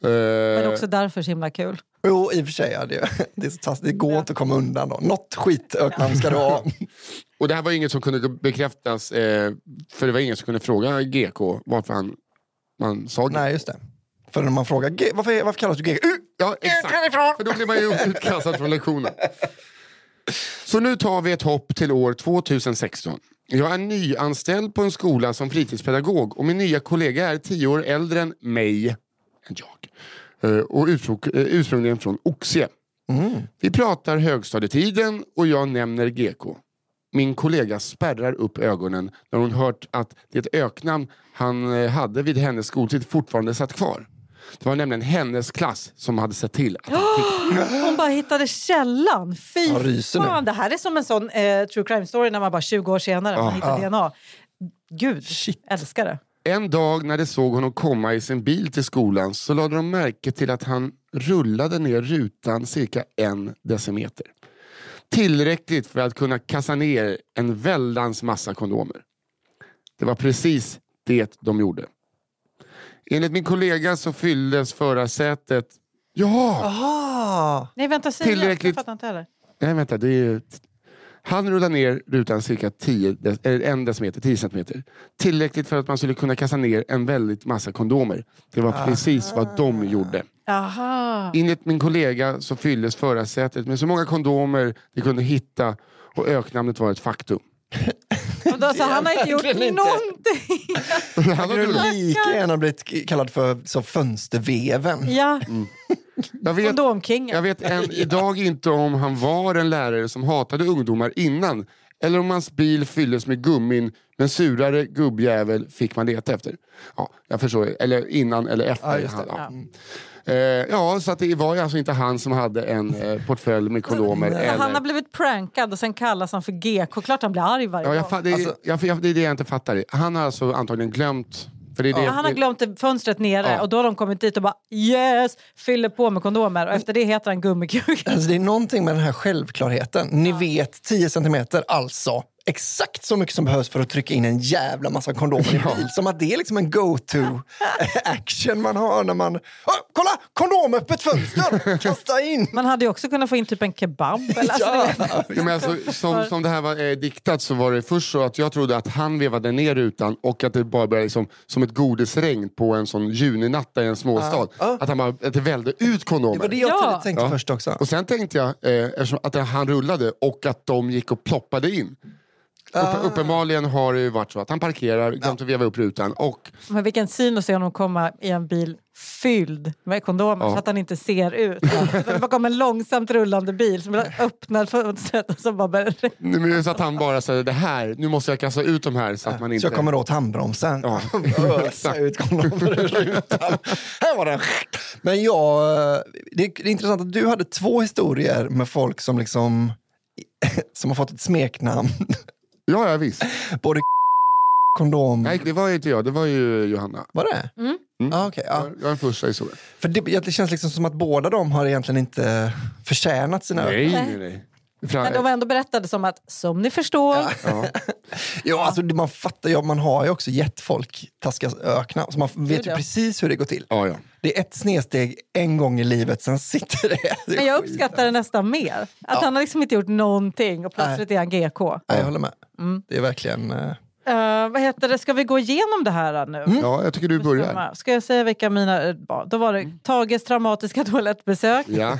Men Eh, också därför så himla kul. Jo, i och för sig. Ja, det, det, är så taskigt. det går inte att komma undan. Då. Något skitöknamn ska du ha. och det här var inget som kunde bekräftas, eh, för det var ingen som kunde fråga GK varför han, man sa GK. Nej, just det. För när man frågar "G- varför, varför kallas du GK? Uh, Ja, exakt. För då blir man ju utkastad från lektionen. Så nu tar vi ett hopp till år 2016. Jag är nyanställd på en skola som fritidspedagog och min nya kollega är tio år äldre än mig, än jag, Eh, och eh, ursprungligen från Oxie. Vi pratar högstadietiden och jag nämner GK. Min kollega spärrar upp ögonen när hon hört att det öknamn han eh, hade vid hennes skoltid fortfarande satt kvar. Det var nämligen hennes klass som hade sett till att han fick Hon bara hittade källan. Fy Jag ryser nu. fan, det här är som en sån eh, true crime story när man bara 20 år senare man hittar DNA. Gud, älskar det. En dag när de såg honom komma i sin bil till skolan så lade de märke till att han rullade ner rutan cirka en decimeter. Tillräckligt för att kunna kassa ner en väldans massa kondomer. Det var precis det de gjorde. Enligt min kollega så fylldes förarsätet... Ja! Ah, Nej vänta, säg. Tillräckligt- Jag fattar inte heller. Nej vänta, det är ju... Han rullade ner rutan cirka 10, dec- eller en decimeter, 10 centimeter. Tillräckligt för att man skulle kunna kasta ner en väldigt massa kondomer. Det var precis vad de gjorde. Aha. Enligt min kollega så fylldes förarsätet med så många kondomer de kunde hitta och öknamnet var ett faktum. Och då, så han har inte gjort inte. någonting. Han hade lika gärna blivit kallad för så fönsterveven? Ja, jag vet, kondomkingen. jag vet än idag inte om han var en lärare som hatade ungdomar innan eller om hans bil fylldes med gummin men surare gubbjävel fick man leta efter. Ja, jag förstår. Eller innan eller efter. Ja, just det. Ja. Eh, ja, så att det var ju alltså inte han som hade en eh, portfölj med kondomer. Eller... Han har blivit prankad och sen kallas han för GK. Klart han blir arg varje Ja, jag, gång. det, är, Alltså- jag, jag, det är det jag inte fattar. Han har alltså antagligen glömt... För det är det, Ja, han har glömt det- fönstret nere Ja. och då har de kommit dit och bara yes, fyller på med kondomer och efter det heter han gummikuk. Alltså, det är någonting med den här självklarheten. Ni vet 10 centimeter, alltså exakt så mycket som behövs för att trycka in en jävla massa kondomer i en bil. Som att det är liksom en go-to action man har när man... "Åh, kolla! Kondomöppet fönster! Kasta in! Man hade ju också kunnat få in typ en kebab. Eller, alltså, Ja. Ja, men alltså, som, som det här var eh, diktat så var det först så att jag trodde att han vevade ner rutan och att det bara började liksom, som ett godisregn på en sån juninatta i en småstad. Ja. Att, han bara, att det välde ut kondomer. Det var det jag Ja. tänkte Ja. först också. Och sen tänkte jag, eh, eftersom att han rullade och att de gick och ploppade in. Ah. Upp, uppenbarligen har det ju varit så att han parkerar, glömt att veva upp rutan och Men vilken syn att se honom komma i en bil fylld med kondomer Ja. så att han inte ser ut. det bara kommer en långsamt rullande bil som öppnar fönstret och så bara börjar är det så att han bara säger det här, nu måste jag kasta ut de här så att man Så inte... jag kommer åt handbromsen. Ja. Ösa ut kondomer ur rutan. Här var den. Men jag, det är, det är intressant att du hade två historier med folk som liksom som har fått ett smeknamn. Ja, ja visst. Både kondom... Nej, det var inte jag, det var ju Johanna. Var det? Mm. Ah, okay, ja. Jag är den första historien. För det, det känns liksom som att båda de har egentligen inte förtjänat sina Nej, ögon. nej, nej. Men de ändå berättade som att, som ni förstår, ja. Ja, alltså, det- man fattar ju, man har ju också gett folk taskiga öknamn. Så man vet ju ja. precis hur det går till. Ja, ja. Det är ett snedsteg en gång i livet, sen sitter det. det men jag uppskattar det nästan mer. Att han har liksom inte gjort någonting och plötsligt är han GK. Nej, jag håller med. Mm. Det är verkligen... Eh, vad heter det, ska vi gå igenom det här nu? ja, jag tycker du börjar. Ska jag säga vilka mina eh, var? Då var det Tages traumatiska toalettbesök Ja.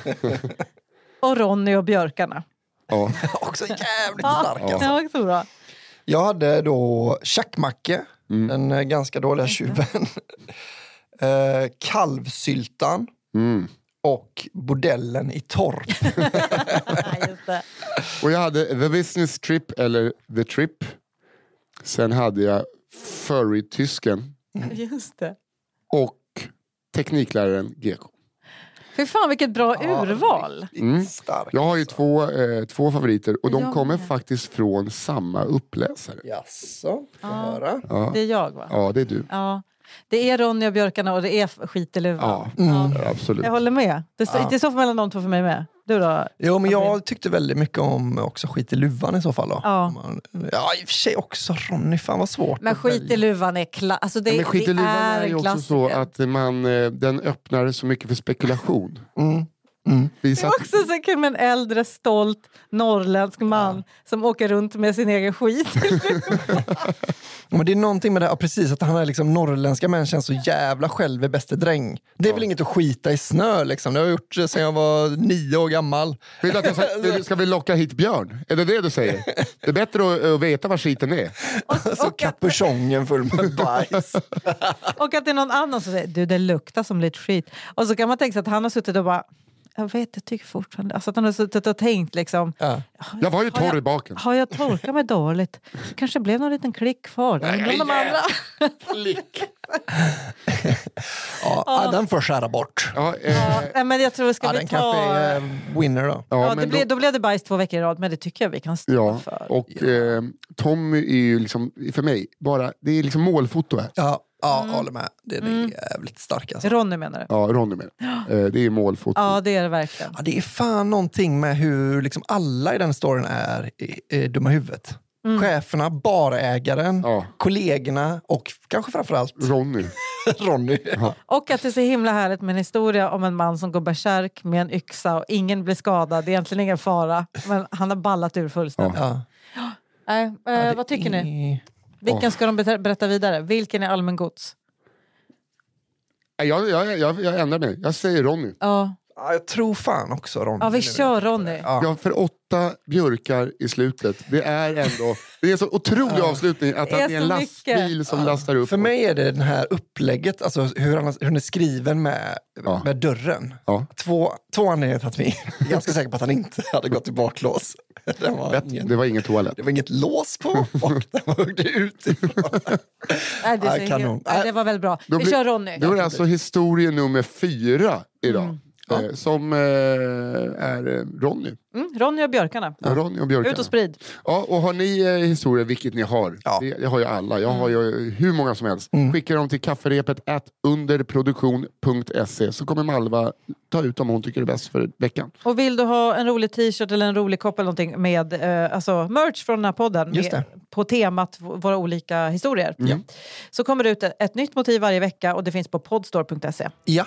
och Ronny och björkarna. ja. också jävligt stark. Ja, Alltså. också bra. Jag hade då Tjackmacke, Mm. den ganska dåliga tjuven. Eh, kalvsyltan Mm. och bordellen i Torp. Nej, just det. Och jag hade The Business Trip, eller The Trip. Sen hade jag Furry-tysken Just det. och teknikläraren GK. Fy fan vilket bra urval. Mm. Jag har ju två, eh, två favoriter och de Jag kommer med. faktiskt från samma uppläsare. Jaså, få höra. Ja. Det är jag va? ja, det är du. Ja. Det är Ronny och Björkarna och det är skit i luvan. Ja, Mm. absolut. Jag håller med. Det, står, Ja. det står mellan de två för mig med. Du då? Jo, men jag tyckte väldigt mycket om också skit i luvan i så fall. Då. Ja. Man- ja, i och för sig också Ronny. Fan vad svårt. Men skit i luvan är kla- alltså det, Ja, men skit i luvan är är ju också så att man, eh, den öppnar så mycket för spekulation. Mm. Mm. Det är också så kul med en äldre stolt norrländsk man som åker runt med sin egen skit. Ja, Men det är någonting med det här, ja, precis, att han är liksom norrländska män känns så jävla själv är bäste dräng. Det är väl inget att skita i snö liksom. Det har jag gjort sedan jag var nio år gammal. vill att jag ska, vi locka hit Björn? Är det det du säger? Det är bättre att, att veta var skiten är. Så kapuschongen full med bajs. och att det är någon annan som säger du det luktar som lite skit. Och så kan man tänka sig att han har suttit och bara jag vet, jag tycker fortfarande... Alltså att han har suttit och tänkt liksom... Ja. Jag var ju torr jag- i baken. Har jag torkat mig dåligt? kanske blev någon liten klick kvar. om de andra... Ja, ja, den får skära bort. Ja, eh, Ja, nej, men jag tror ska Ja, vi den ta... kanske är eh, winner då. ja, Ja, det men blev, då, då blev det bajs två veckor i rad, men det tycker jag vi kan stå ja, för. och eh, Tommy är ju liksom, för mig, bara, det är liksom målfoto här. Ja, ja Mm. håller med. Det, det är jävligt starkt alltså. Ronny menar du? Ja, Ronny med. Eh, det är målfoto. Ja, det är det verkligen. Ja, det är fan någonting med hur liksom alla i den storyn är i, i dumma huvudet. Mm. Cheferna, barägaren, Ja. kollegorna och kanske framförallt Ronny. Ronny. Och att det är så himla härligt med en historia om en man som går bärsärk med en yxa och ingen blir skadad. Det är egentligen ingen fara, men han har ballat ur fullständigt. Ja. Nej, Ja, det vad tycker ni? Vilken ska de berätta vidare? Vilken är allmängods? Jag, jag, jag, jag ändrar mig. Jag säger Ronny. Ja, Ja, jag tror fan också Ronny. ja vi kör Ronny. Ja. Ja, för åtta björkar i slutet. Det är ändå det är en så otrolig avslutning att Det är han är en lastbil mycket. som lastar upp. För mig är det det här upplägget, alltså hur, han, hur är skriven med, Ja. med dörren. Ja. Två, två anledningar till att vi är ganska säker på att han inte hade gått i baklås. Den var ingen, Det var ingen toalett. det var inget lås på och den var huggde utifrån. Nej, det, Ja, kanon. Nej, det var väl bra. Då Vi blir- kör Ronny. Då är det alltså historie nummer fyra idag. Ja. Eh, som eh, är eh, Ronny. Mm, Ronny och Björkarna. Ja. Ronny och Björkarna. Ut och sprid. Ja, och har ni eh, historier, vilket ni har, Ja. det, det har ju alla, jag har ju hur många som helst, Mm. skicka dem till kafferepet at underproduktion.se så kommer Malva ta ut dem hon tycker är bäst för veckan. Och vill du ha en rolig t-shirt eller en rolig kopp eller någonting med eh, alltså merch från den här podden med, på temat våra olika historier. Mm. Så kommer det ut ett, ett nytt motiv varje vecka och det finns på podstore.se. Ja.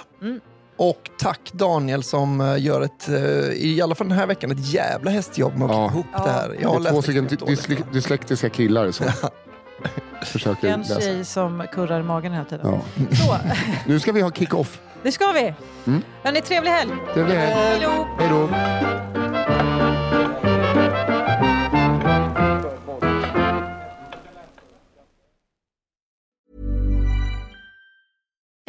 Och tack Daniel som eh, gör ett, eh, i alla fall den här veckan, ett jävla hästjobb med att Ja. ihop Ja. det här. Jag har det är två stycken dysle- dyslektiska killar som försöker En läsa. tjej som kurrar i magen hela tiden. Ja. Så, Nu ska vi ha kick-off. det ska vi! Mm. Hörni, trevlig helg! Trevlig helg. Hej då!